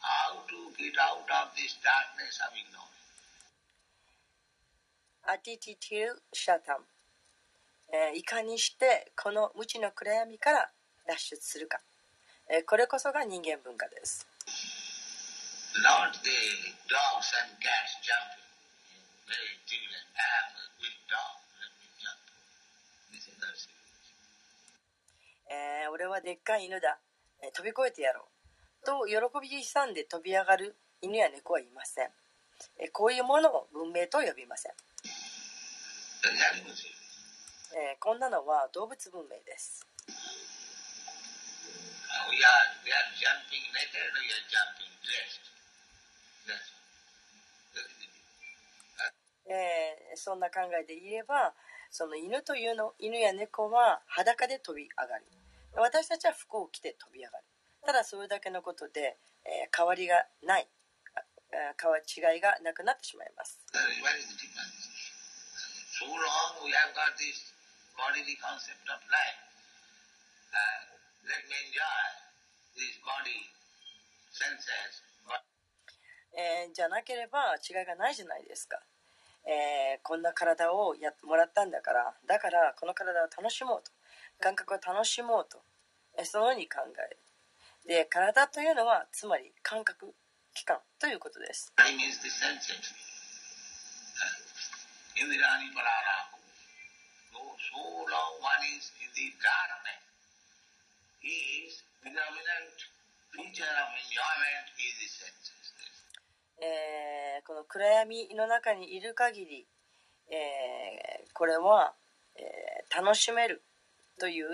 How to get out of this darkness of ignorance. アティティティル・シャタム、えーいかにしてこの無知の暗闇から脱出するか、えーこれこそが人間文化です。Not the dogs and cats jumping. Very vigilant. I am a big dog. Let me jump. This is not civilization. えー俺はでっかい犬だ、えー飛び越えてやろうと喜び悲惨で飛び上がる犬や猫はいません。えこういうものを文明と呼びません。えー、こんなのは動物文明です。えー、そんな考えで言えばその犬というの犬や猫は裸で飛び上がり私たちは服を着て飛び上がる。ただそれだけのことで、えー変わりがない変わ違いがなくなってしまいます. Uh, えーじゃなければ違いがないじゃないですか、えーこんな体をやもらったんだからだからこの体を楽しもうと。感覚を楽しもうと、えーそのように考えるで体というのはつまり感覚器官ということです。えー、この暗闇の中にいる限り、えー、これは、えー、楽しめるという、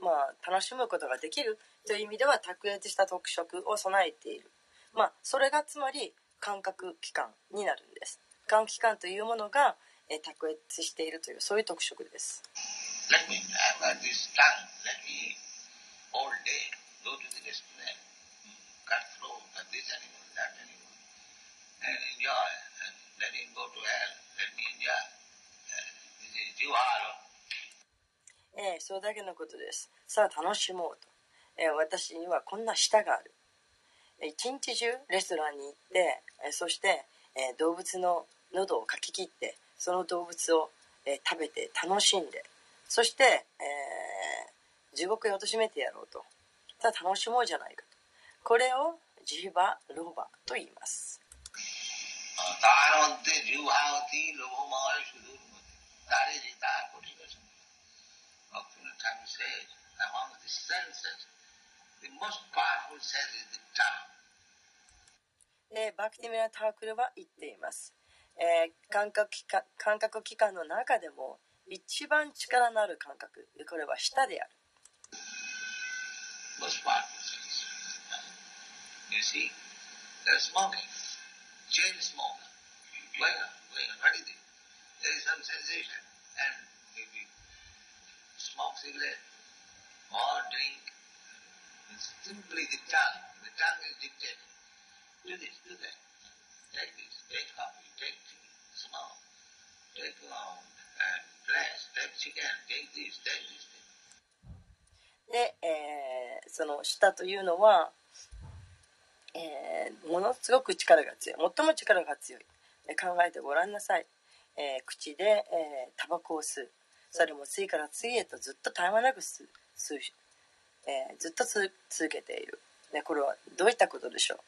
まあ、楽しむことができる。という意味では卓越した特色を備えている、まあ、それがつまり感覚器官になるんです感器官というものが、えー卓越しているというそういう特色です Let me have got this tongue. Let me all day go to the restaurant, cut throat of this animal, that animal, and enjoy. And let him go to hell. Let me enjoy. Uh, this is Jivalo. えーそれだけのことですさあ楽しもうと、え私にはこんな舌がある一日中レストランに行って、そして、え動物の喉をかき切ってその動物を、え食べて楽しんでそして、えー地獄へ貶めてやろうとただ楽しもうじゃないかとこれをジーバロバと言います Uh, Dharmante Jivavati Lobhamaya Sudurmati. That is Ita Kotivasan. Bhaktivinoda Thakur says, among the senses, でバクティミラ・タークルは言っています、えー、感覚機関の中でも一番力のある感覚。これは舌である。It's simply the tongue. The tongue is dictating. Do this, do that. Take this, take coffee, take tea, smoke, take um, and flesh, take chicken, take this, take this. で、えーその舌というのは、えーものすごく力が強い最も力が強いえ考えてごらんなさい、えー口で、えータバコを吸うそれも次から次へとずっと絶え間なく吸う吸う、えーずっと続けている、ね、これはどういったことでしょう、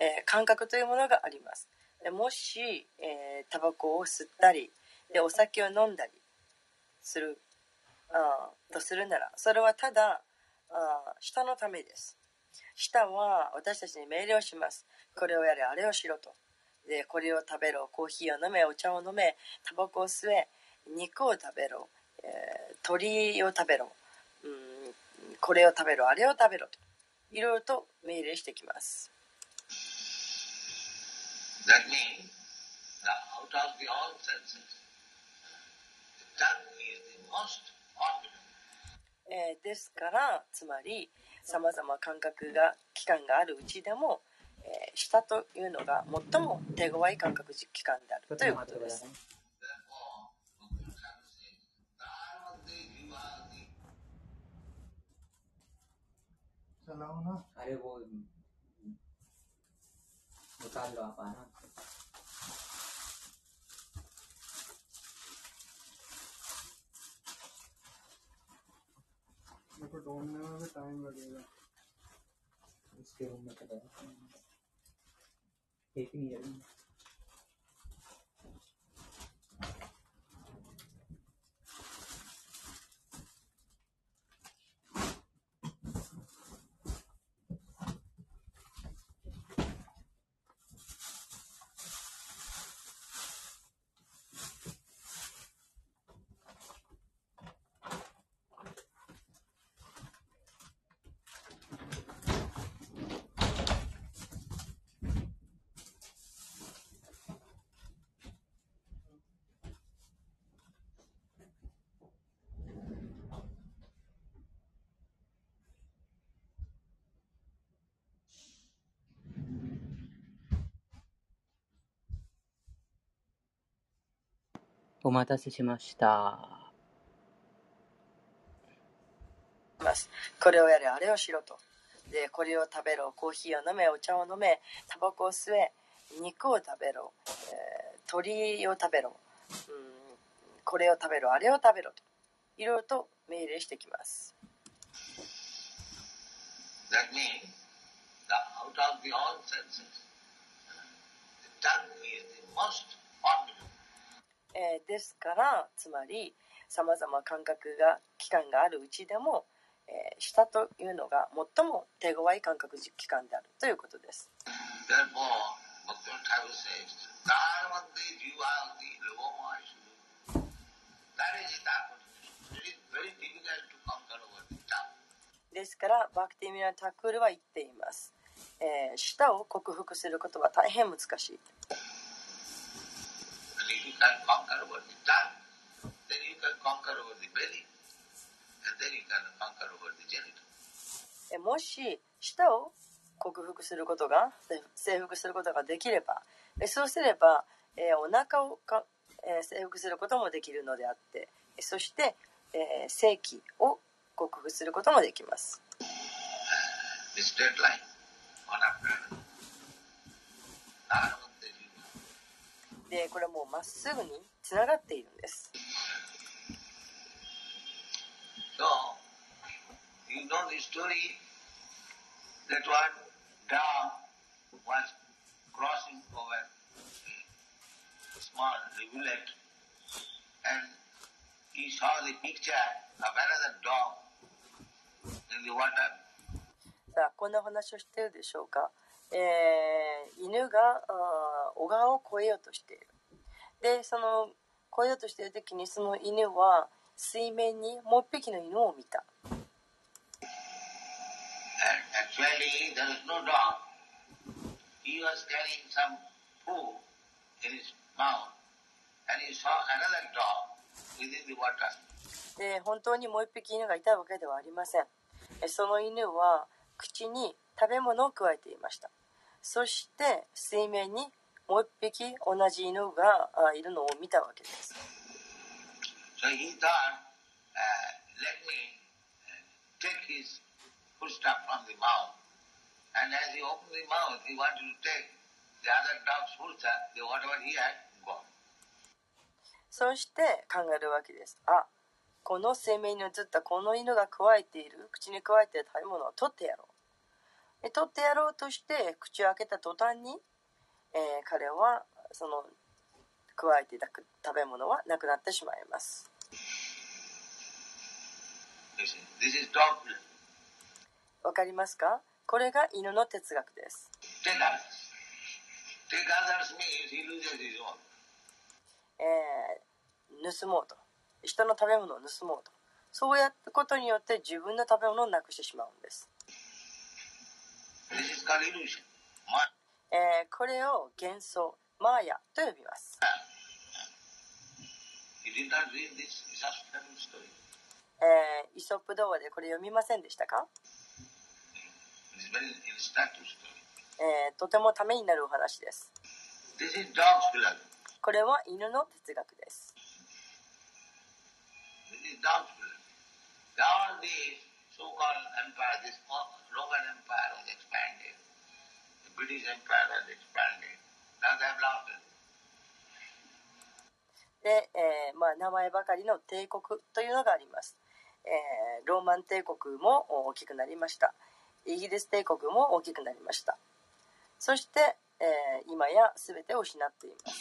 えー感覚というものがあります。でもし、えータバコを吸ったりでお酒を飲んだりするあとするならそれはただあ舌のためです。舌は私たちに命令をします。これをやれあれをしろと。でこれを食べろ。コーヒーを飲めお茶を飲めタバコを吸え肉を食べろ、えー鳥を食べろ。うんこれを食べろあれを食べろといろいろと命令してきます That means that out of the all senses, the tongue is the most. えーですからつまりさまざま感覚が器官があるうちでも、えー舌というのが最も手強い感覚器官であるということです。चलाओ ना। अरे वो निकाल लो आप आना। मेरे को ढूँढने में भी टाइम लगेगा। इसके रूम में चला एक नहीं お待たせしました。ます。これをやれあれをしろと。でこれを食べろ。コーヒーを飲めお茶を飲め。タバコを吸え。肉を食べろ、えー鳥を食べろ、うん、これを食べろあれを食べろと。いろいろと命令してきます。That means that out of the all senses, the tongue is the most. え、ですからつまりさまざま感覚が期間があるうちでも、え、下というのが最も手強い感覚実期間であるということです。ですからバクティミラ・タクールは言っています。え、舌を克服することは大変難しい。Can conquer over the tongue, then you can conquer over the belly, and then you can conquer over the genital. えーもし舌を克服することがせ征服することができればえーそうすれば、えーお腹をか、えー征服することもできるのであってえーそして、えー性器を克服することもできます The straight line, one after another. でこれはもうまっすぐにつながっているんです。さあこんな話をしてるでしょうか。えー犬があー小川を越えようとしているでその越えようとしている時にその犬は水面にもう一匹の犬を見た And actually there was no dog. He was carrying some food in his mouth and he saw another dog within the water. で本当にもう一匹犬がいたわけではありませんえその犬は口に食べ物を加えていましたそして水面にもう一匹同じ犬がいるのを見たわけです。そして考えるわけです。あこの水面に映ったこの犬がくわえている口にくわえている食べ物を取ってやろう。取ってやろうとして口を開けた途端に、えー彼はその加えていた食べ物はなくなってしまいます.わかりますか？これが犬の哲学です.えー盗もうと。人の食べ物を盗もうと。そうやったことによって自分の食べ物をなくしてしまうんです、えー、これを幻想マーヤと呼びます。えー、イソップ童話でこれ読みませんでしたか、えー、とてもためになるお話です。これは犬の哲学です。So-called empires, this Roman Empire was expanded. The British Empire was expanded. Now they have lost it. で、えーまあ、名前ばかりの帝国というのがあります、えーローマン帝国も大きくなりましたイギリス帝国も大きくなりましたそして、えー今や全てを失っています.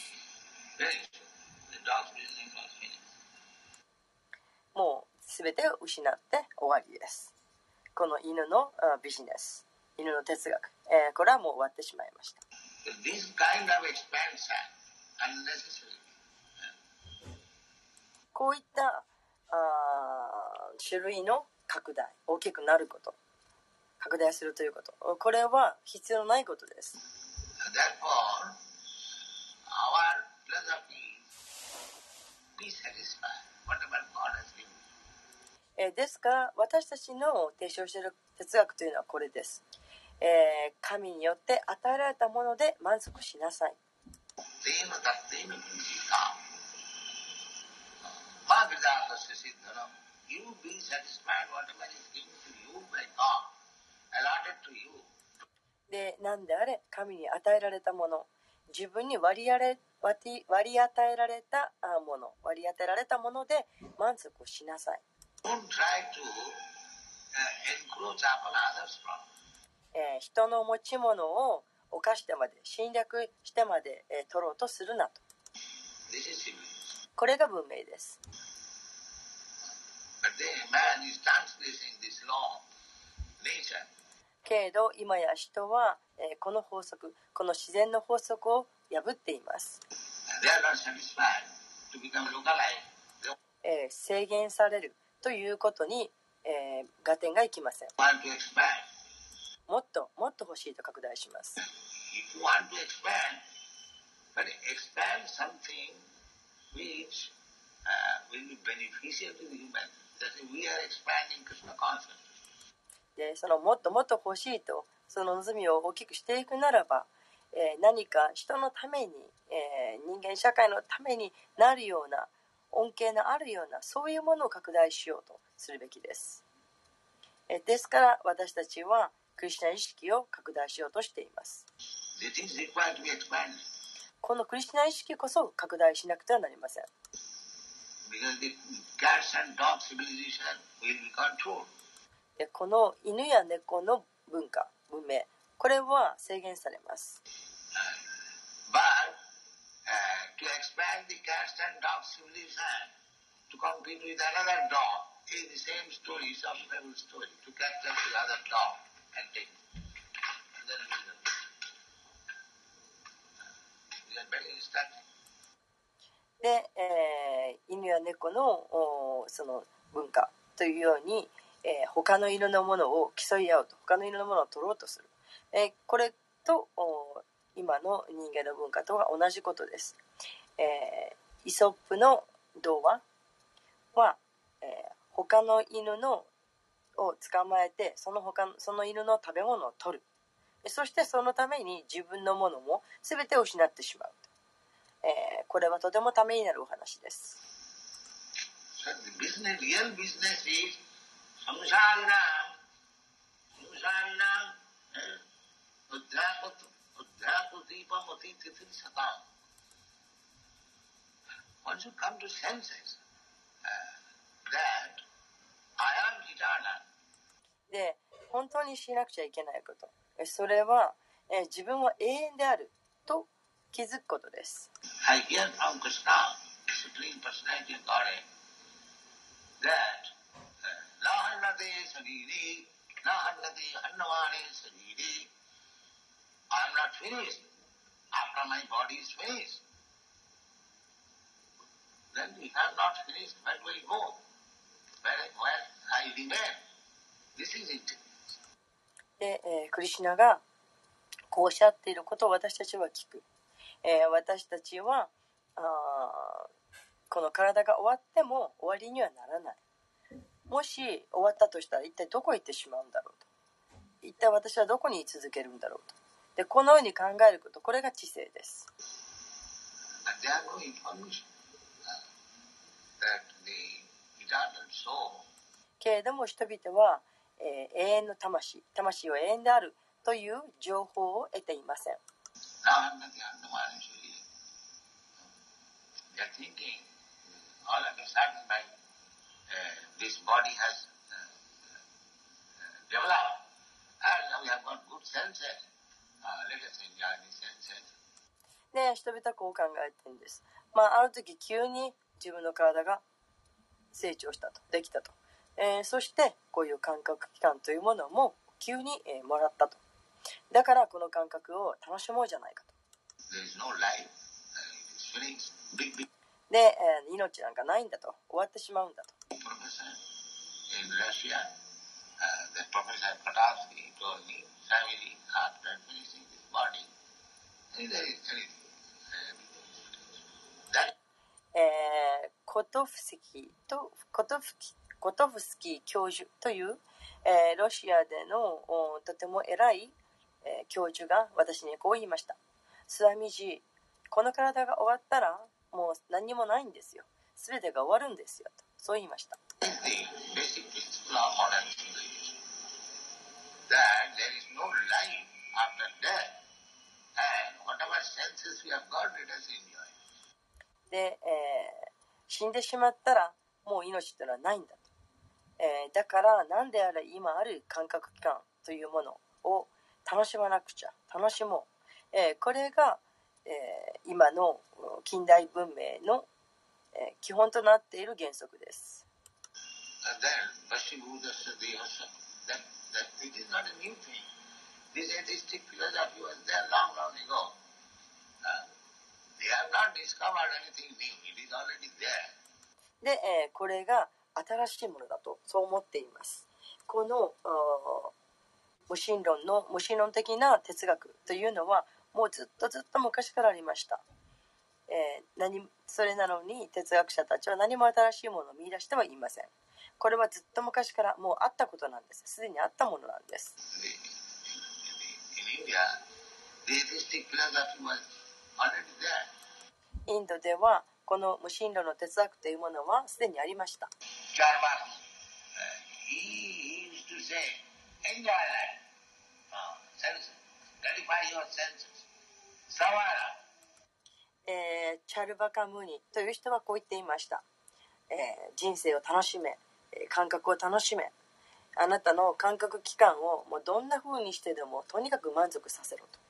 もう全てを失って終わりです。この犬のビジネス、犬の哲学、えー、これはもう終わってしまいました。こういったあ種類の拡大、大きくなること、拡大するということ、これは必要ないことです。えーですが私たちの提唱している哲学というのはこれです、えー神によって与えられたもので満足しなさい.で何であれ神に与えられたもの。自分に割りあれ割り与えられたあもの割り当てられたもので満足をしなさい、人の持ち物を犯してまで侵略してまで取ろうとするなと。これが文明です。けれど今や人はこの法則この自然の法則を破っています。制限される。ということに、えー、合点がいきません。もっともっと欲しいと拡大します。でそのもっともっと欲しいとその望みを大きくしていくならば、えー、何か人のために、えー、人間社会のためになるような恩恵のあるようなそういうものを拡大しようとするべきです、えーですから私たちはクリスチャン意識を拡大しようとしています.このクリスチャン意識こそ拡大しなくてはなりませんこの犬や猫の文化文明これは制限されます。uh, to expand the cats and dogs civilization, to compete with another dog, is the same story, subsequent story, to capture the other dog and take it. And then we will. These are very instructive. で、えー犬や猫のおその文化というように、えー他の犬のものを競い合うと他の犬のものを取ろうとする、えーこれとお今の人間の文化とは同じことです、えーイソップの童話は、えー他の犬のを捕まえてその他のその犬の食べ物を取る。そしてそのために自分のものも全て失ってしまう、えーこれはとてもためになるお話です。business, real business is udhapatu, udhapudipam atitithil satam. One should come to senses uh, that I am eternal. で本当にしなくちゃいけないことそれは、えー自分は永遠であると気づくことです I hear from Krishna, the Supreme Personality of Godhead, that uh, na hannate sariri, na hannate hannavane sariri. I am not finished. After my body is finished. Then if I am not finished, where do I go? Where, where I remain? This is it. で、えークリシュナがこうおっしゃっていることを私たちは聞く、えー私たちはあこの体が終わっても終わりにはならないもし終わったとしたら一体どこへ行ってしまうんだろうと一体私はどこに居続けるんだろうとでこのように考えることこれが知性です。けれども人々は、永遠の魂魂は永遠であるという情報を得ていません。で人々はこう考えてるんですまあある時急に自分の体が成長したとできたと、えーそしてこういう感覚器官というものも急に、えーもらったとだからこの感覚を楽しもうじゃないかと no. Uh. Big, big で、えー命なんかないんだと終わってしまうんだとええー、コトフスキーとコトフキコトフスキー教授という、えー、ロシアでのおとても偉い、えー、教授が私にこう言いました「スワミジこの体が終わったらもう何もないんですよ。全てが終わるんですよ」とそう言いました。で、えー死んでしまったらもう命ってのはないんだと、えーだから何であれ今ある感覚器官というものを楽しまなくちゃ楽しもう、えーこれが、えー今のうん近代文明の、えー基本となっている原則です。That, that で、えーこれが新しいものだとそう思っています。この無神論の無神論的な哲学というのはもうずっとずっと昔からありました、えー何それなのに哲学者たちは何も新しいものを見出してはいません。これはずっと昔からもうあったことなんです。すでにあったものなんですインドではこの無神論の哲学というものはすでにありました、チャルバカムーニという人はこう言っていました、えー、人生を楽しめ感覚を楽しめあなたの感覚器官をもうどんなふうにしてでもとにかく満足させろと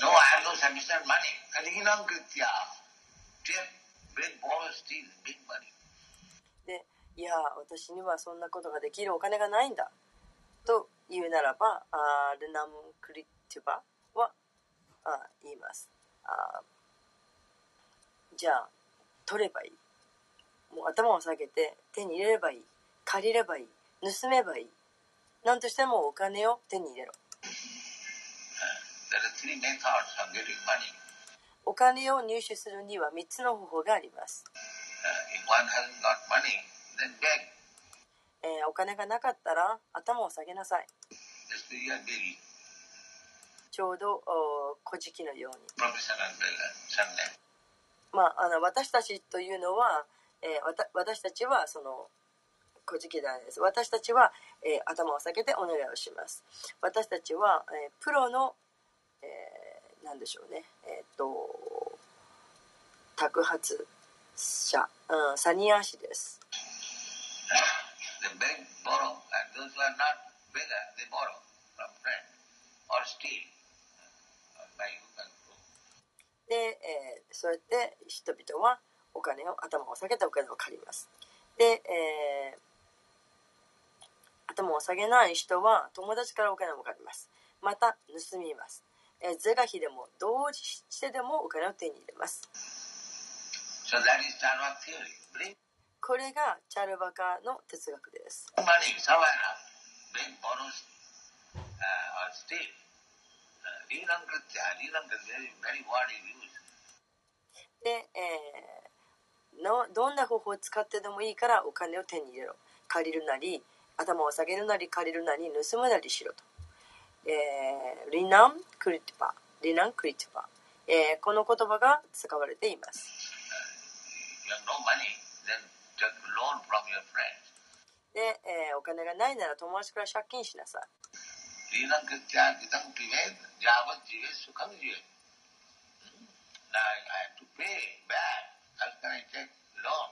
No, I have no sufficient money. Kaliginam kritya. big borrow steal big money. で、いや、私にはそんなことができるお金がないんだ。と言うならば、あルナムクリティバはあ言います。あじゃあ、取ればいい。もう頭を下げて手に入れればいい。借りればいい。盗めばいい。なんとしてもお金を手に入れろ。お金を入手するには3つの方法があります。Uh, if one hasn't got money, then beg. えーお金がなかったら頭を下げなさい。ちょうどお古事記のように。まあ、あの私たちというのは、えーわた私たちはその古事記団です私たちは、えー頭を下げてお願いをします私たちは、えープロの、えー何でしょうねえっ、と宅発車、うん、サニア氏です。で、えー、そうやって人々はお金を頭を下げてお金を借ります。で、えー、頭を下げない人は友達からお金を借ります。また盗みます。えー、ゼラでも同時してでもお金を手に入れます。これがチャルバカの哲学です。で、えーの、どんな方法を使ってでもいいからお金を手に入れろ。借りるなり、頭を下げるなり、借りるなり、盗むなりしろと。えーリナンクリティパリナンクリティパ、えーこの言葉が使われています.で、えーお金がないなら友達から借金しなさい. Hmm? Now I have to pay back. How can I take loan?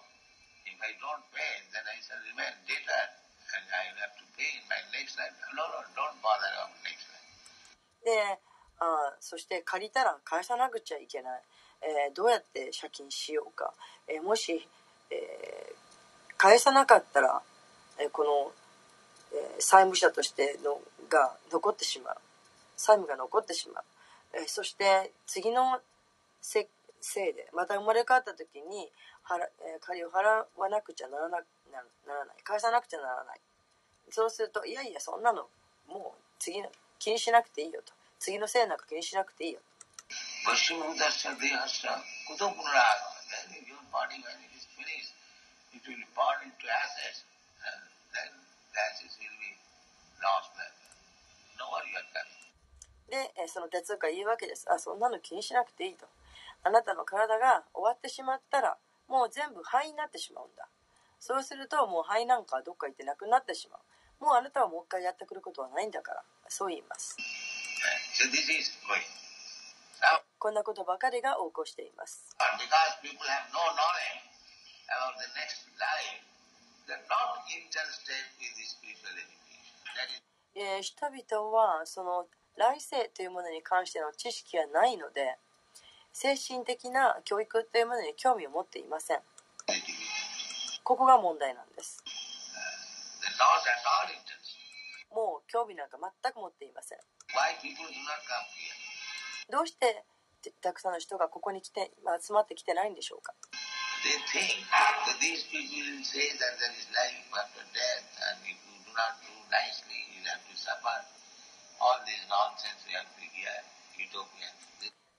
If I don't pay, then I shall remain debtor. And I will have to pay in my next life. No, no, don't bother about next life. であそして借りたら返さなくちゃいけない、えーどうやって借金しようか、えーもし、えー返さなかったら、えーこの、えー債務者としてのが残ってしまう債務が残ってしまう、えーそして次のせせいでまた生まれ変わった時に払、えー借りを払わなくちゃならななな,らない。返さなくてならない。そうするといやいやそんなのもう次の気にしなくていいよと。次のせいなんか気にしなくていいよと。でその哲学が言うわけです。あそんなの気にしなくていいと。あなたの体が終わってしまったらもう全部肺になってしまうんだ。そうするともう灰なんかはどっか行ってなくなってしまう。もうあなたはもう一回やってくることはないんだから。そう言います。So こんなことばかりが横行しています。人々はその来世というものに関しての知識がないので精神的な教育というものに興味を持っていません.ここが問題なんです.もう興味なんか全く持っていません?どうしてたくさんの人がここに来てまあ集まってきてないんでしょうか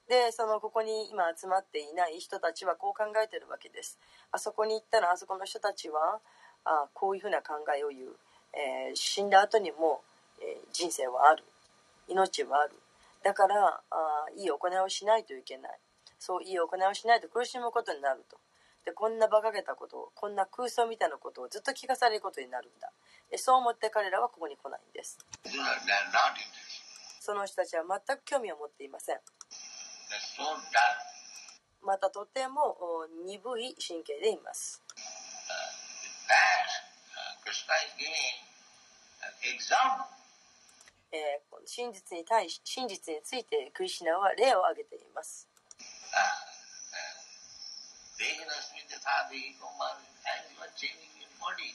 でそのここに今集まっていない人たちはこう考えてるわけです。あそこに行ったらあそこの人たちはあこういうふうな考えを言う、えー死んだ後にも、えー人生はある。命はある。だからあいい行いをしないといけない。そういい行いをしないと苦しむことになると。でこんな馬鹿げたことをこんな空想みたいなことをずっと聞かされることになるんだ。でそう思って彼らはここに来ないんです.その人たちは全く興味を持っていません.またとても鈍い神経でいます。えー真実に対し真実についてクリシナは例を挙げています。Vegas with the Sadi, Kumar, as you are changing your body.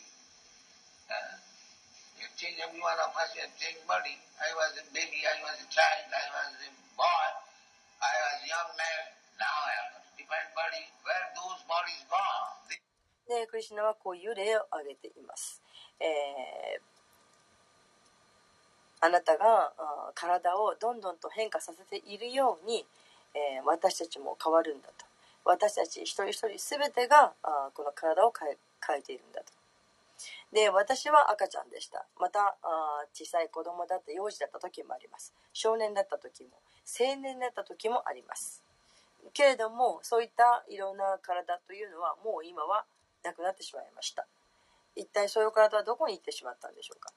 You change every one of us, you have changed body. I was a baby, I was a child, I was a boy, で、クリシナはこういう例を挙げています。えーあなたが体をどんどんと変化させているように、えー私たちも変わるんだと。私たち一人一人全てがあこの体を変え変えているんだと。で、私は赤ちゃんでした。また、あ小さい子供だった、幼児だった時もあります。少年だった時も、青年だった時もあります。けれども、そういったいろんな体というのは、もう今はなくなってしまいました。一体そういう体はどこに行ってしまったんでしょうか？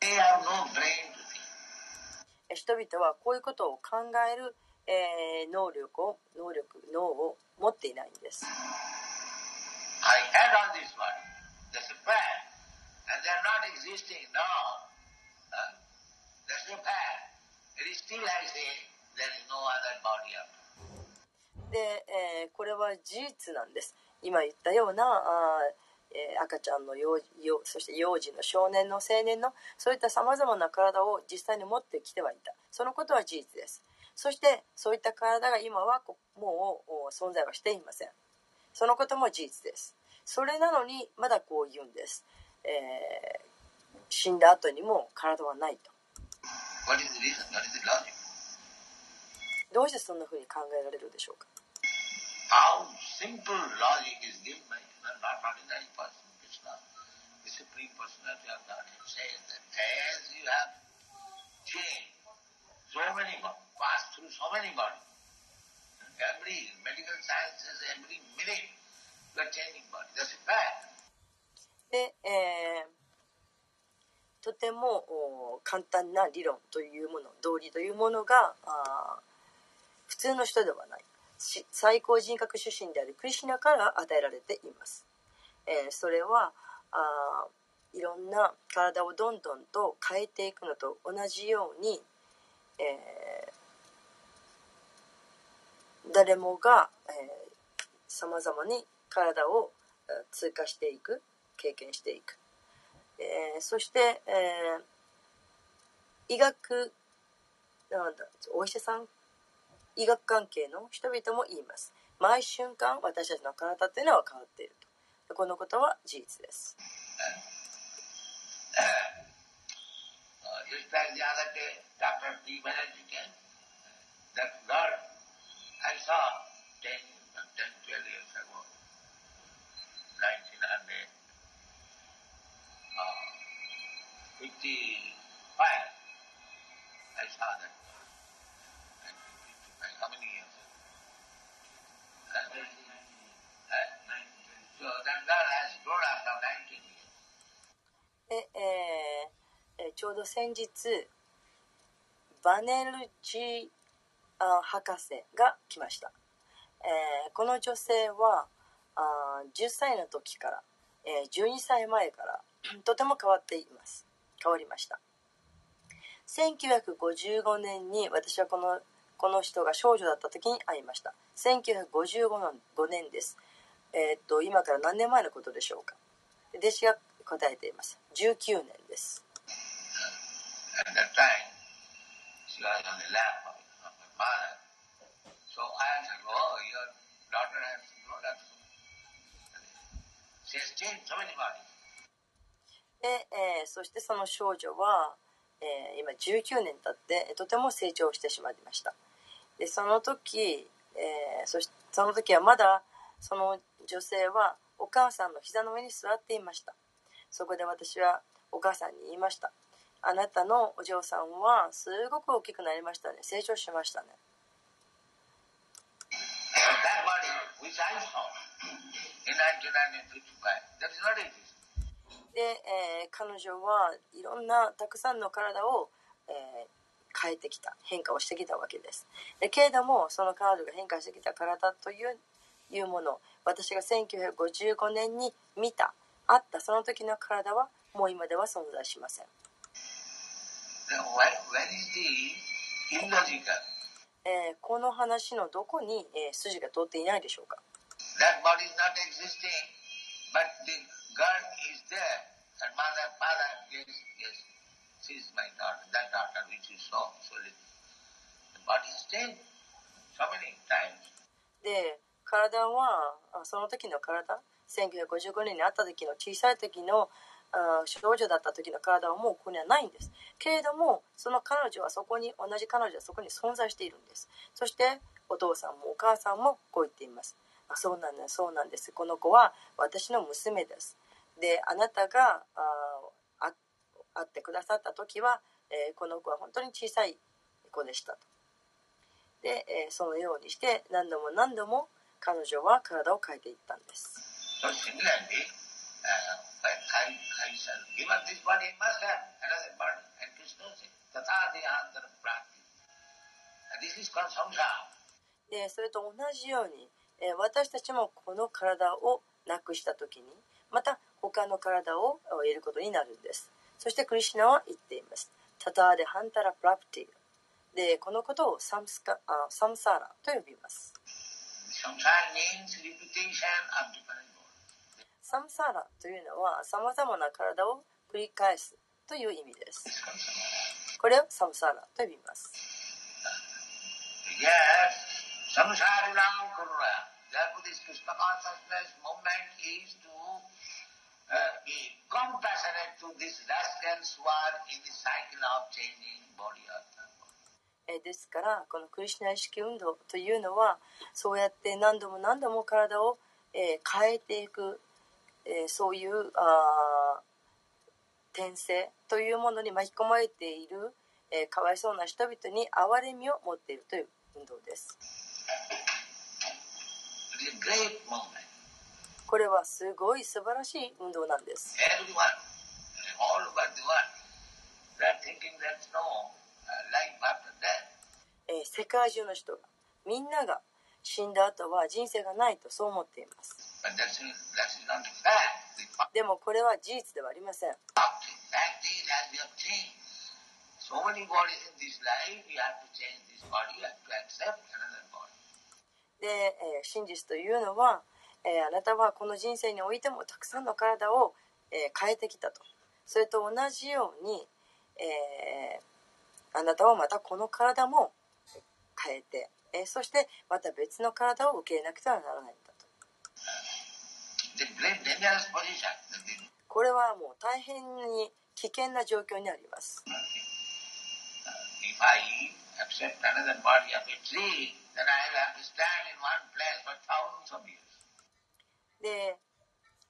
人々はこういうことを考える、えー能力を、能力、脳を持っていないんです。で、えーこれは事実なんです。今言ったような、あーえー赤ちゃんの幼児幼そして幼児の少年の青年のそういったさまざまな体を実際に持ってきてはいた。そのことは事実です。そしてそういった体が今はこもうお存在はしていません。そのことも事実です。それなのにまだこう言うんです、えー死んだ後にも体はないと What is the reason? What is the logic? どうしてそんな風に考えられるでしょうか How simple logic is given by not ordinary person, Krishna. The Supreme Personality of Godhead says that as you have changed so many bodies, passed through so many bodies, every medical sciences, every minute, you are changing body. That's a fact. で、えーとてもお簡単な理論というもの道理というものがあ通の人ではない。最高人格出身であるクリシナから与えられています、えーそれはあいろんな体をどんどんと変えていくのと同じように、えー誰もがさまざまに体を通過していく経験していく、えーそして、えー医学なんだお医者さん医学関係の人々も言います。毎瞬間私たちの体っていうのは変わっていると。このことは事実です。Uh, just like the で、えーえちょうど先日バネルジあ博士が来ました、えーこの女性はあ10歳の時から、えー12歳前からとても変わっています。変わりました。1955年に私はこのこの人が少女だった時に会いました。1955年です。え、っと今から何年前のことでしょうか？弟子が答えています。19年です。でえ、そしてその少女は、え、今19年経ってとても成長してしまいました。でその時、えーそしその時はまだその女性はお母さんの膝の上に座っていました。そこで私はお母さんに言いました。あなたのお嬢さんはすごく大きくなりましたね。成長しましたね。That body which I saw in 1955, that is not existing. で、えー彼女はいろんなたくさんの体を、えー変えてきた変化をしてきたわけです。でけれどもその彼女が変化してきた体といういうもの私が1955年に見たあった。その時の体はもう今では存在しません、where, where? えーこの話のどこに、えー筋が通っていないでしょうか she is my daughter, that daughter which you saw, so little. The body has changed so many times. で体はその時の体1955年に会った時の小さい時の少女だった時の体はもうここにはないんです。けれどもその彼女はそこに同じ彼女はそこに存在しているんです。そしてお父さんもお母さんもこう言っています。あそうなんですそうなんです。この子は私の娘です。であなたがあ会ってくださった時は、えー、この子は本当に小さい子でしたと。で、えー、そのようにして何度も何度も彼女は体を変えていったんです。でそれと同じように私たちもこの体をなくした時にまた他の体を得ることになるんです。そしてクリシュナは言っています。タターでハンタラプラプティ。でこのことをサムスカあサムサーラと呼びます.サムサーラというのはさまざまな体を繰り返すという意味です.これをサムサーラと呼びます。Yes, ですからこのクリシナ意識運動というのはそうやって何度も何度も体を、えー変えていく、えーそういうあ転生というものに巻き込まれている、えーかわいそうな人々に憐れみを持っているという運動です。It is a great movement. これはすごい素晴らしい運動なんです。世界中の人がみんなが死んだ後は人生がないとそう思っています。でもこれは事実ではありません。で、え、真実というのはえ、あなたはこの人生においてもたくさんの体を、え、変えてきたと。それと同じように、え、あなたはまたこの体も変えて、え、そしてまた別の体を受け入れなくてはならないんだと。これはもう大変に危険な状況にあります。もしで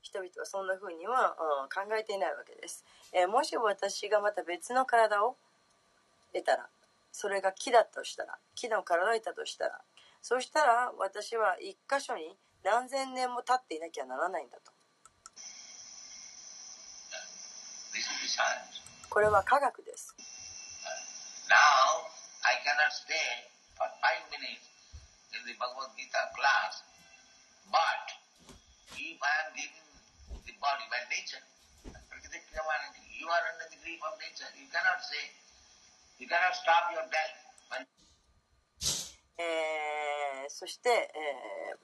人々はそんな風には、うん考えていないわけです、えーもし私がまた別の体を得たらそれが木だとしたら木の体を得たとしたらそしたら私は一箇所に何千年も立っていなきゃならないんだと This is science. これは科学です Now, I cannot stay for five minutes in the Bhagavad Gita class, but if I am given the body by nature, Prakriti Kriyamanati, you are under the grip of nature. You cannot say, you cannot stop your death. えーそして、えー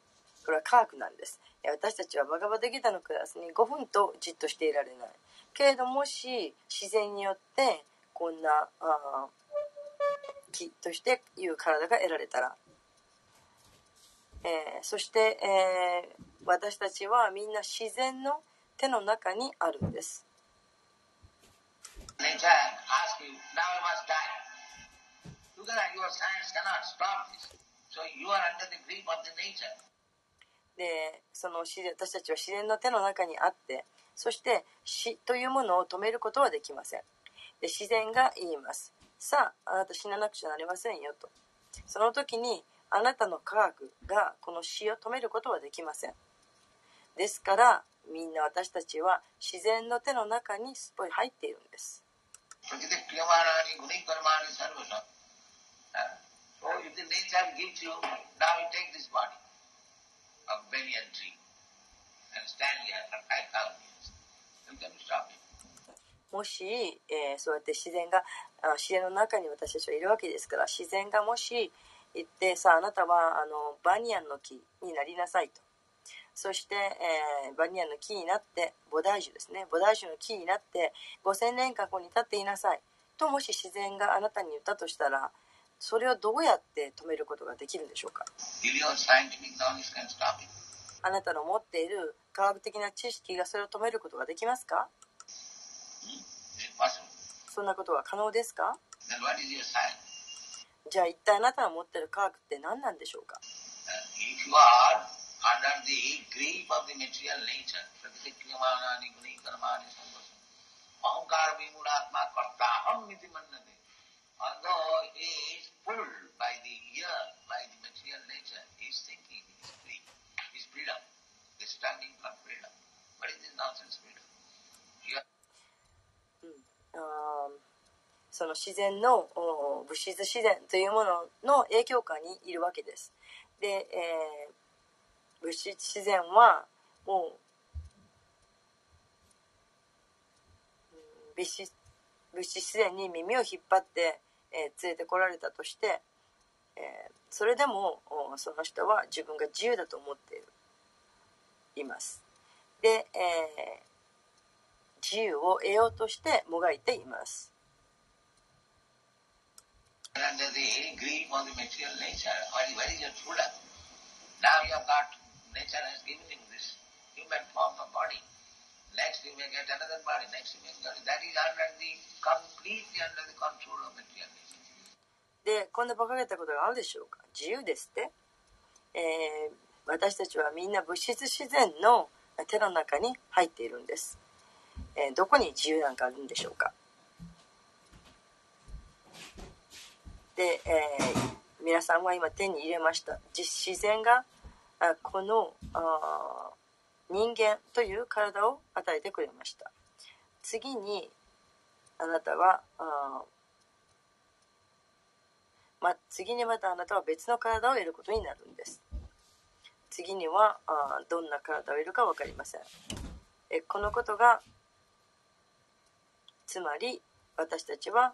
これは科学なんです私たちはバガバデギタのクラスに5分とじっとしていられないけれどもし自然によってこんなあー木としていう体が得られたら、えーそして、えー私たちはみんな自然の手の中にあるんです.でその私たちは自然の手の中にあってそして死というものを止めることはできません。で自然が言います。さああなた死ななくちゃなりませんよと。その時にあなたの科学がこの死を止めることはできません。ですからみんな私たちは自然の手の中にすっぽり入っているんです。もし、えー、そうやって自然が自然の中に私たちはいるわけですから自然がもし言ってさああなたはあのバニヤンの木になりなさいと。そして、えーバニヤンの木になって菩提樹ですね。菩提樹の木になって5000年過去に立っていなさい。ともし自然があなたに言ったとしたらそれをどうやって止めることができるんでしょうか？あなたの持っている科学的な知識がそれを止めることができますか?そんなことは可能ですか？じゃあ一体あなたが持っている科学って何なんでしょうか Uh, if you are under the grip of the material nature, prakriti-kriyamanani guni-karmani samvasa, ahankara vimulatma kartaham iti mannate. Although he is pulled by the ear, by the material nature, he is thinking he is free. He is freedom. He is standing for freedom. What is this nonsense freedom? You are あー その自然の物質自然というものの影響下にいるわけです。で、えー物質自然はもう物質物質自然に耳を引っ張って、えー連れてこられたとして、えーそれでもその人は自分が自由だと思っているいます。で、えー自由を得ようとしてもがいています。Under the grip of the material nature. What is, what is your true love? Now you have got, nature has given you this human form of body. Next you may get another body, next you may get, that is under the, completely under the control of material nature. で、こんな馬鹿げたことがあるでしょうか自由ですって、えー私たちはみんな物質自然の手の中に入っているんです。えーどこに自由なんかあるんでしょうかで、えー皆さんは今手に入れました。自然があこのあ人間という体を与えてくれました。次にあなたはあま、次にまたあなたは別の体を得ることになるんです。次にはあどんな体を得るか分かりません。えこのことがつまり私たちは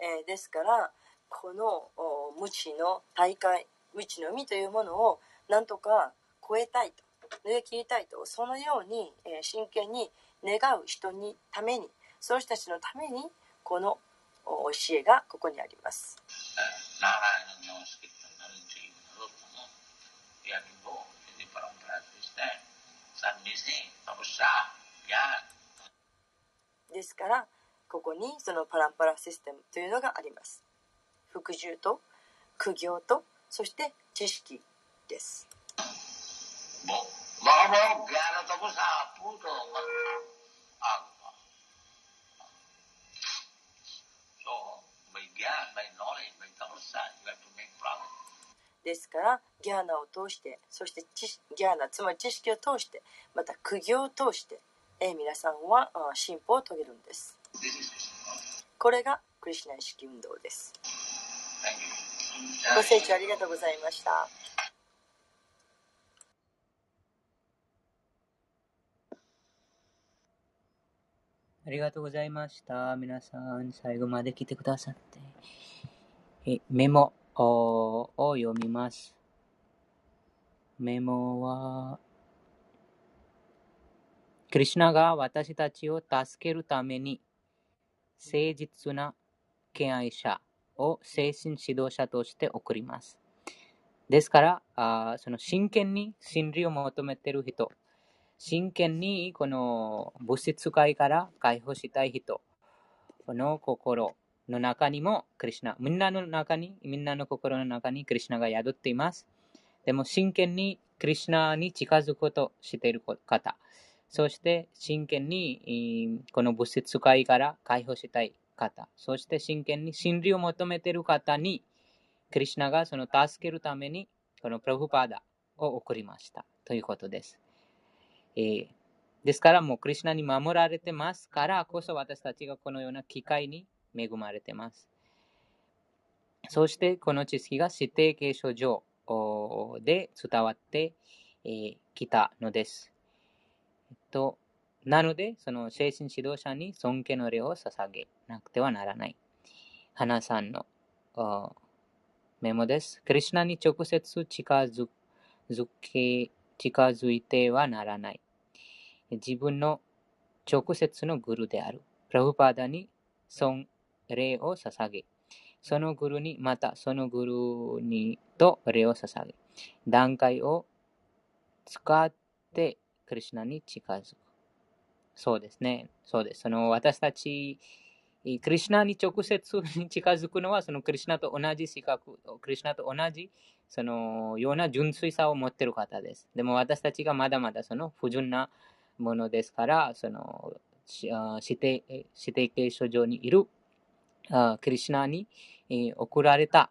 えーですからこのお無知の大会無知の海というものをなんとか超えたいと逃げ切りたいとそのように、えー真剣に願う人にためにその人たちのためにこのお教えがここにあります。Uh, Namaskritam Narinchi Narottama Yadimbo in the Parampara Krishna Sannisi Tapasya Gyan ですからここにそのパランパラシステムというのがあります。服従と苦行とそして知識です。Bhava Gyana Tapasa Puto Agma. So, by Gyan, by knowledge, by Tapasa, you have to make progress. ですからギャーナを通してそしてギャーナつまり知識を通してまた苦行を通して、えー皆さんは進歩を遂げるんですこれがクリシュナ意識運動ですご清聴ありがとうございましたありがとうございました。皆さん、最後まで来てくださって。えメモを読みます。メモは、クリシュナが私たちを助けるために、誠実な敬愛者を精神指導者として送ります。ですから、あその真剣に真理を求めている人、真剣にこの物質界から解放したい人の心の中にもクリシュナ、みんなの中に、みんなの心の中にクリシュナが宿っています。でも真剣にクリシュナに近づくことしている方、そして真剣にこの物質界から解放したい方、そして真剣に真理を求めている方に、クリシュナがその助けるためにこのプラブパーダを送りましたということです。えーですから、もうクリュナに守られてますからこそ私たちがこのような機会に恵まれてます。そして、この知識が指定継承上で伝わってきたのです。と、なので、その精神指導者に尊敬の礼を捧げなくてはならない。花さんのメモです。クリュナに直接近づけ近づいてはならない。自分の直接のグルである。プラブパーダに尊礼を捧げ、そのグルにまたそのグルにと礼を捧げ、段階を使ってクリュナに近づく。そうですね。そうです。その私たち、クリュナに直接近づくのは、そのクリュナと同じ資格、クリュナと同じそのような純粋さを持っている方です。でも私たちがまだまだその不純なものですから、その指定指定継承上にいるクリシナに送られた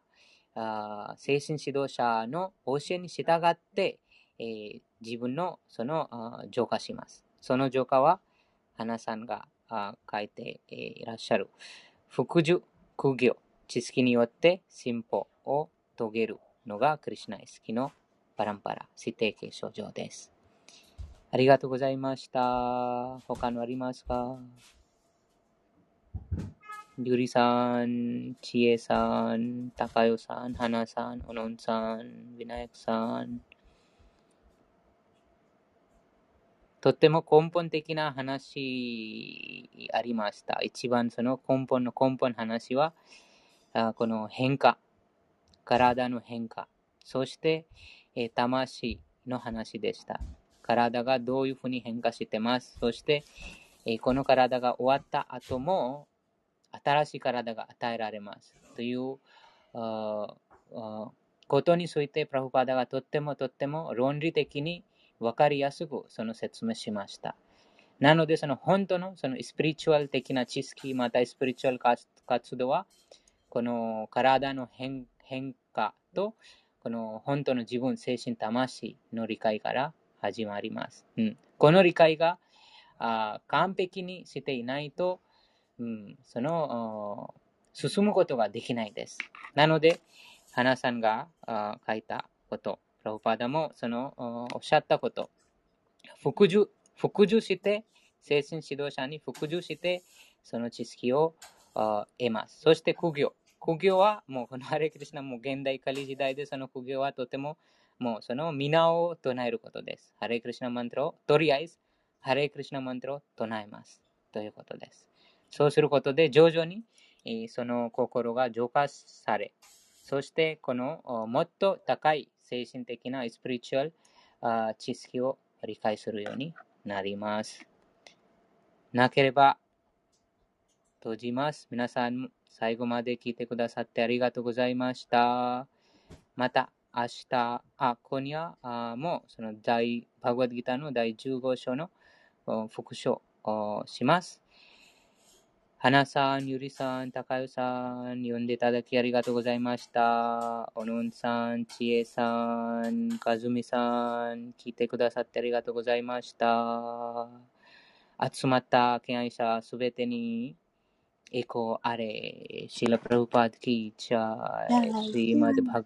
精神指導者の教えに従って、えー自分のそのあ浄化します。その浄化は、花さんがあ書いてえーいらっしゃる、福寿、苦行、知識によって進歩を遂げるのがクリシュナイスキのパランパラ、指定継承上です。ありがとうございました。他のありますか？りゅうりさん、ちえさん、たかよさん、はなさん、おのんさん、ビナヤクさん。とっても根本的な話ありました。一番その根本の根本の話は、あこの変化、体の変化、そして、え魂の話でした。体がどういうふうに変化してます。そして、えこの体が終わった後も、新しい体が与えられます。ということについて、プラフパダがとってもとっても論理的に分かりやすくその説明しました。なので、その本当のそのスピリチュアル的な知識、またスピリチュアル活動は、この体の変化と、この本当の自分、精神、魂の理解から始まります。うん、この理解があ完璧にしていないと、うん、その進むことができないです。なので、花さんがあ書いたこと、ラブパダもそのおっしゃったこと、服従、服従して、精神指導者に服従して、その知識を得ます。そして苦行。苦行はもうこのハレクリシナも現代カリ時代でその苦行はとてももうその皆を唱えることです。ハレクリシナマントラをとりあえずハレクリシナマントラを唱えます。ということです。そうすることで徐々にその心が浄化され、そしてこのもっと高い精神的なスピリチュアル知識を理解するようになります。なければ閉じます。皆さん、最後まで聞いてくださってありがとうございました。また、明日、あ、今夜あもその第、バグワッドギターの第15章の復唱をします。花さん、ゆりさん、たかよさん、呼んでいただきありがとうございました。おのんさん、ちえさん、かずみさん、聞いてくださってありがとうございました。集まった敬愛者すべてに、エコあれ、シーラ・プラブパードキーチャイ、シーマド・バ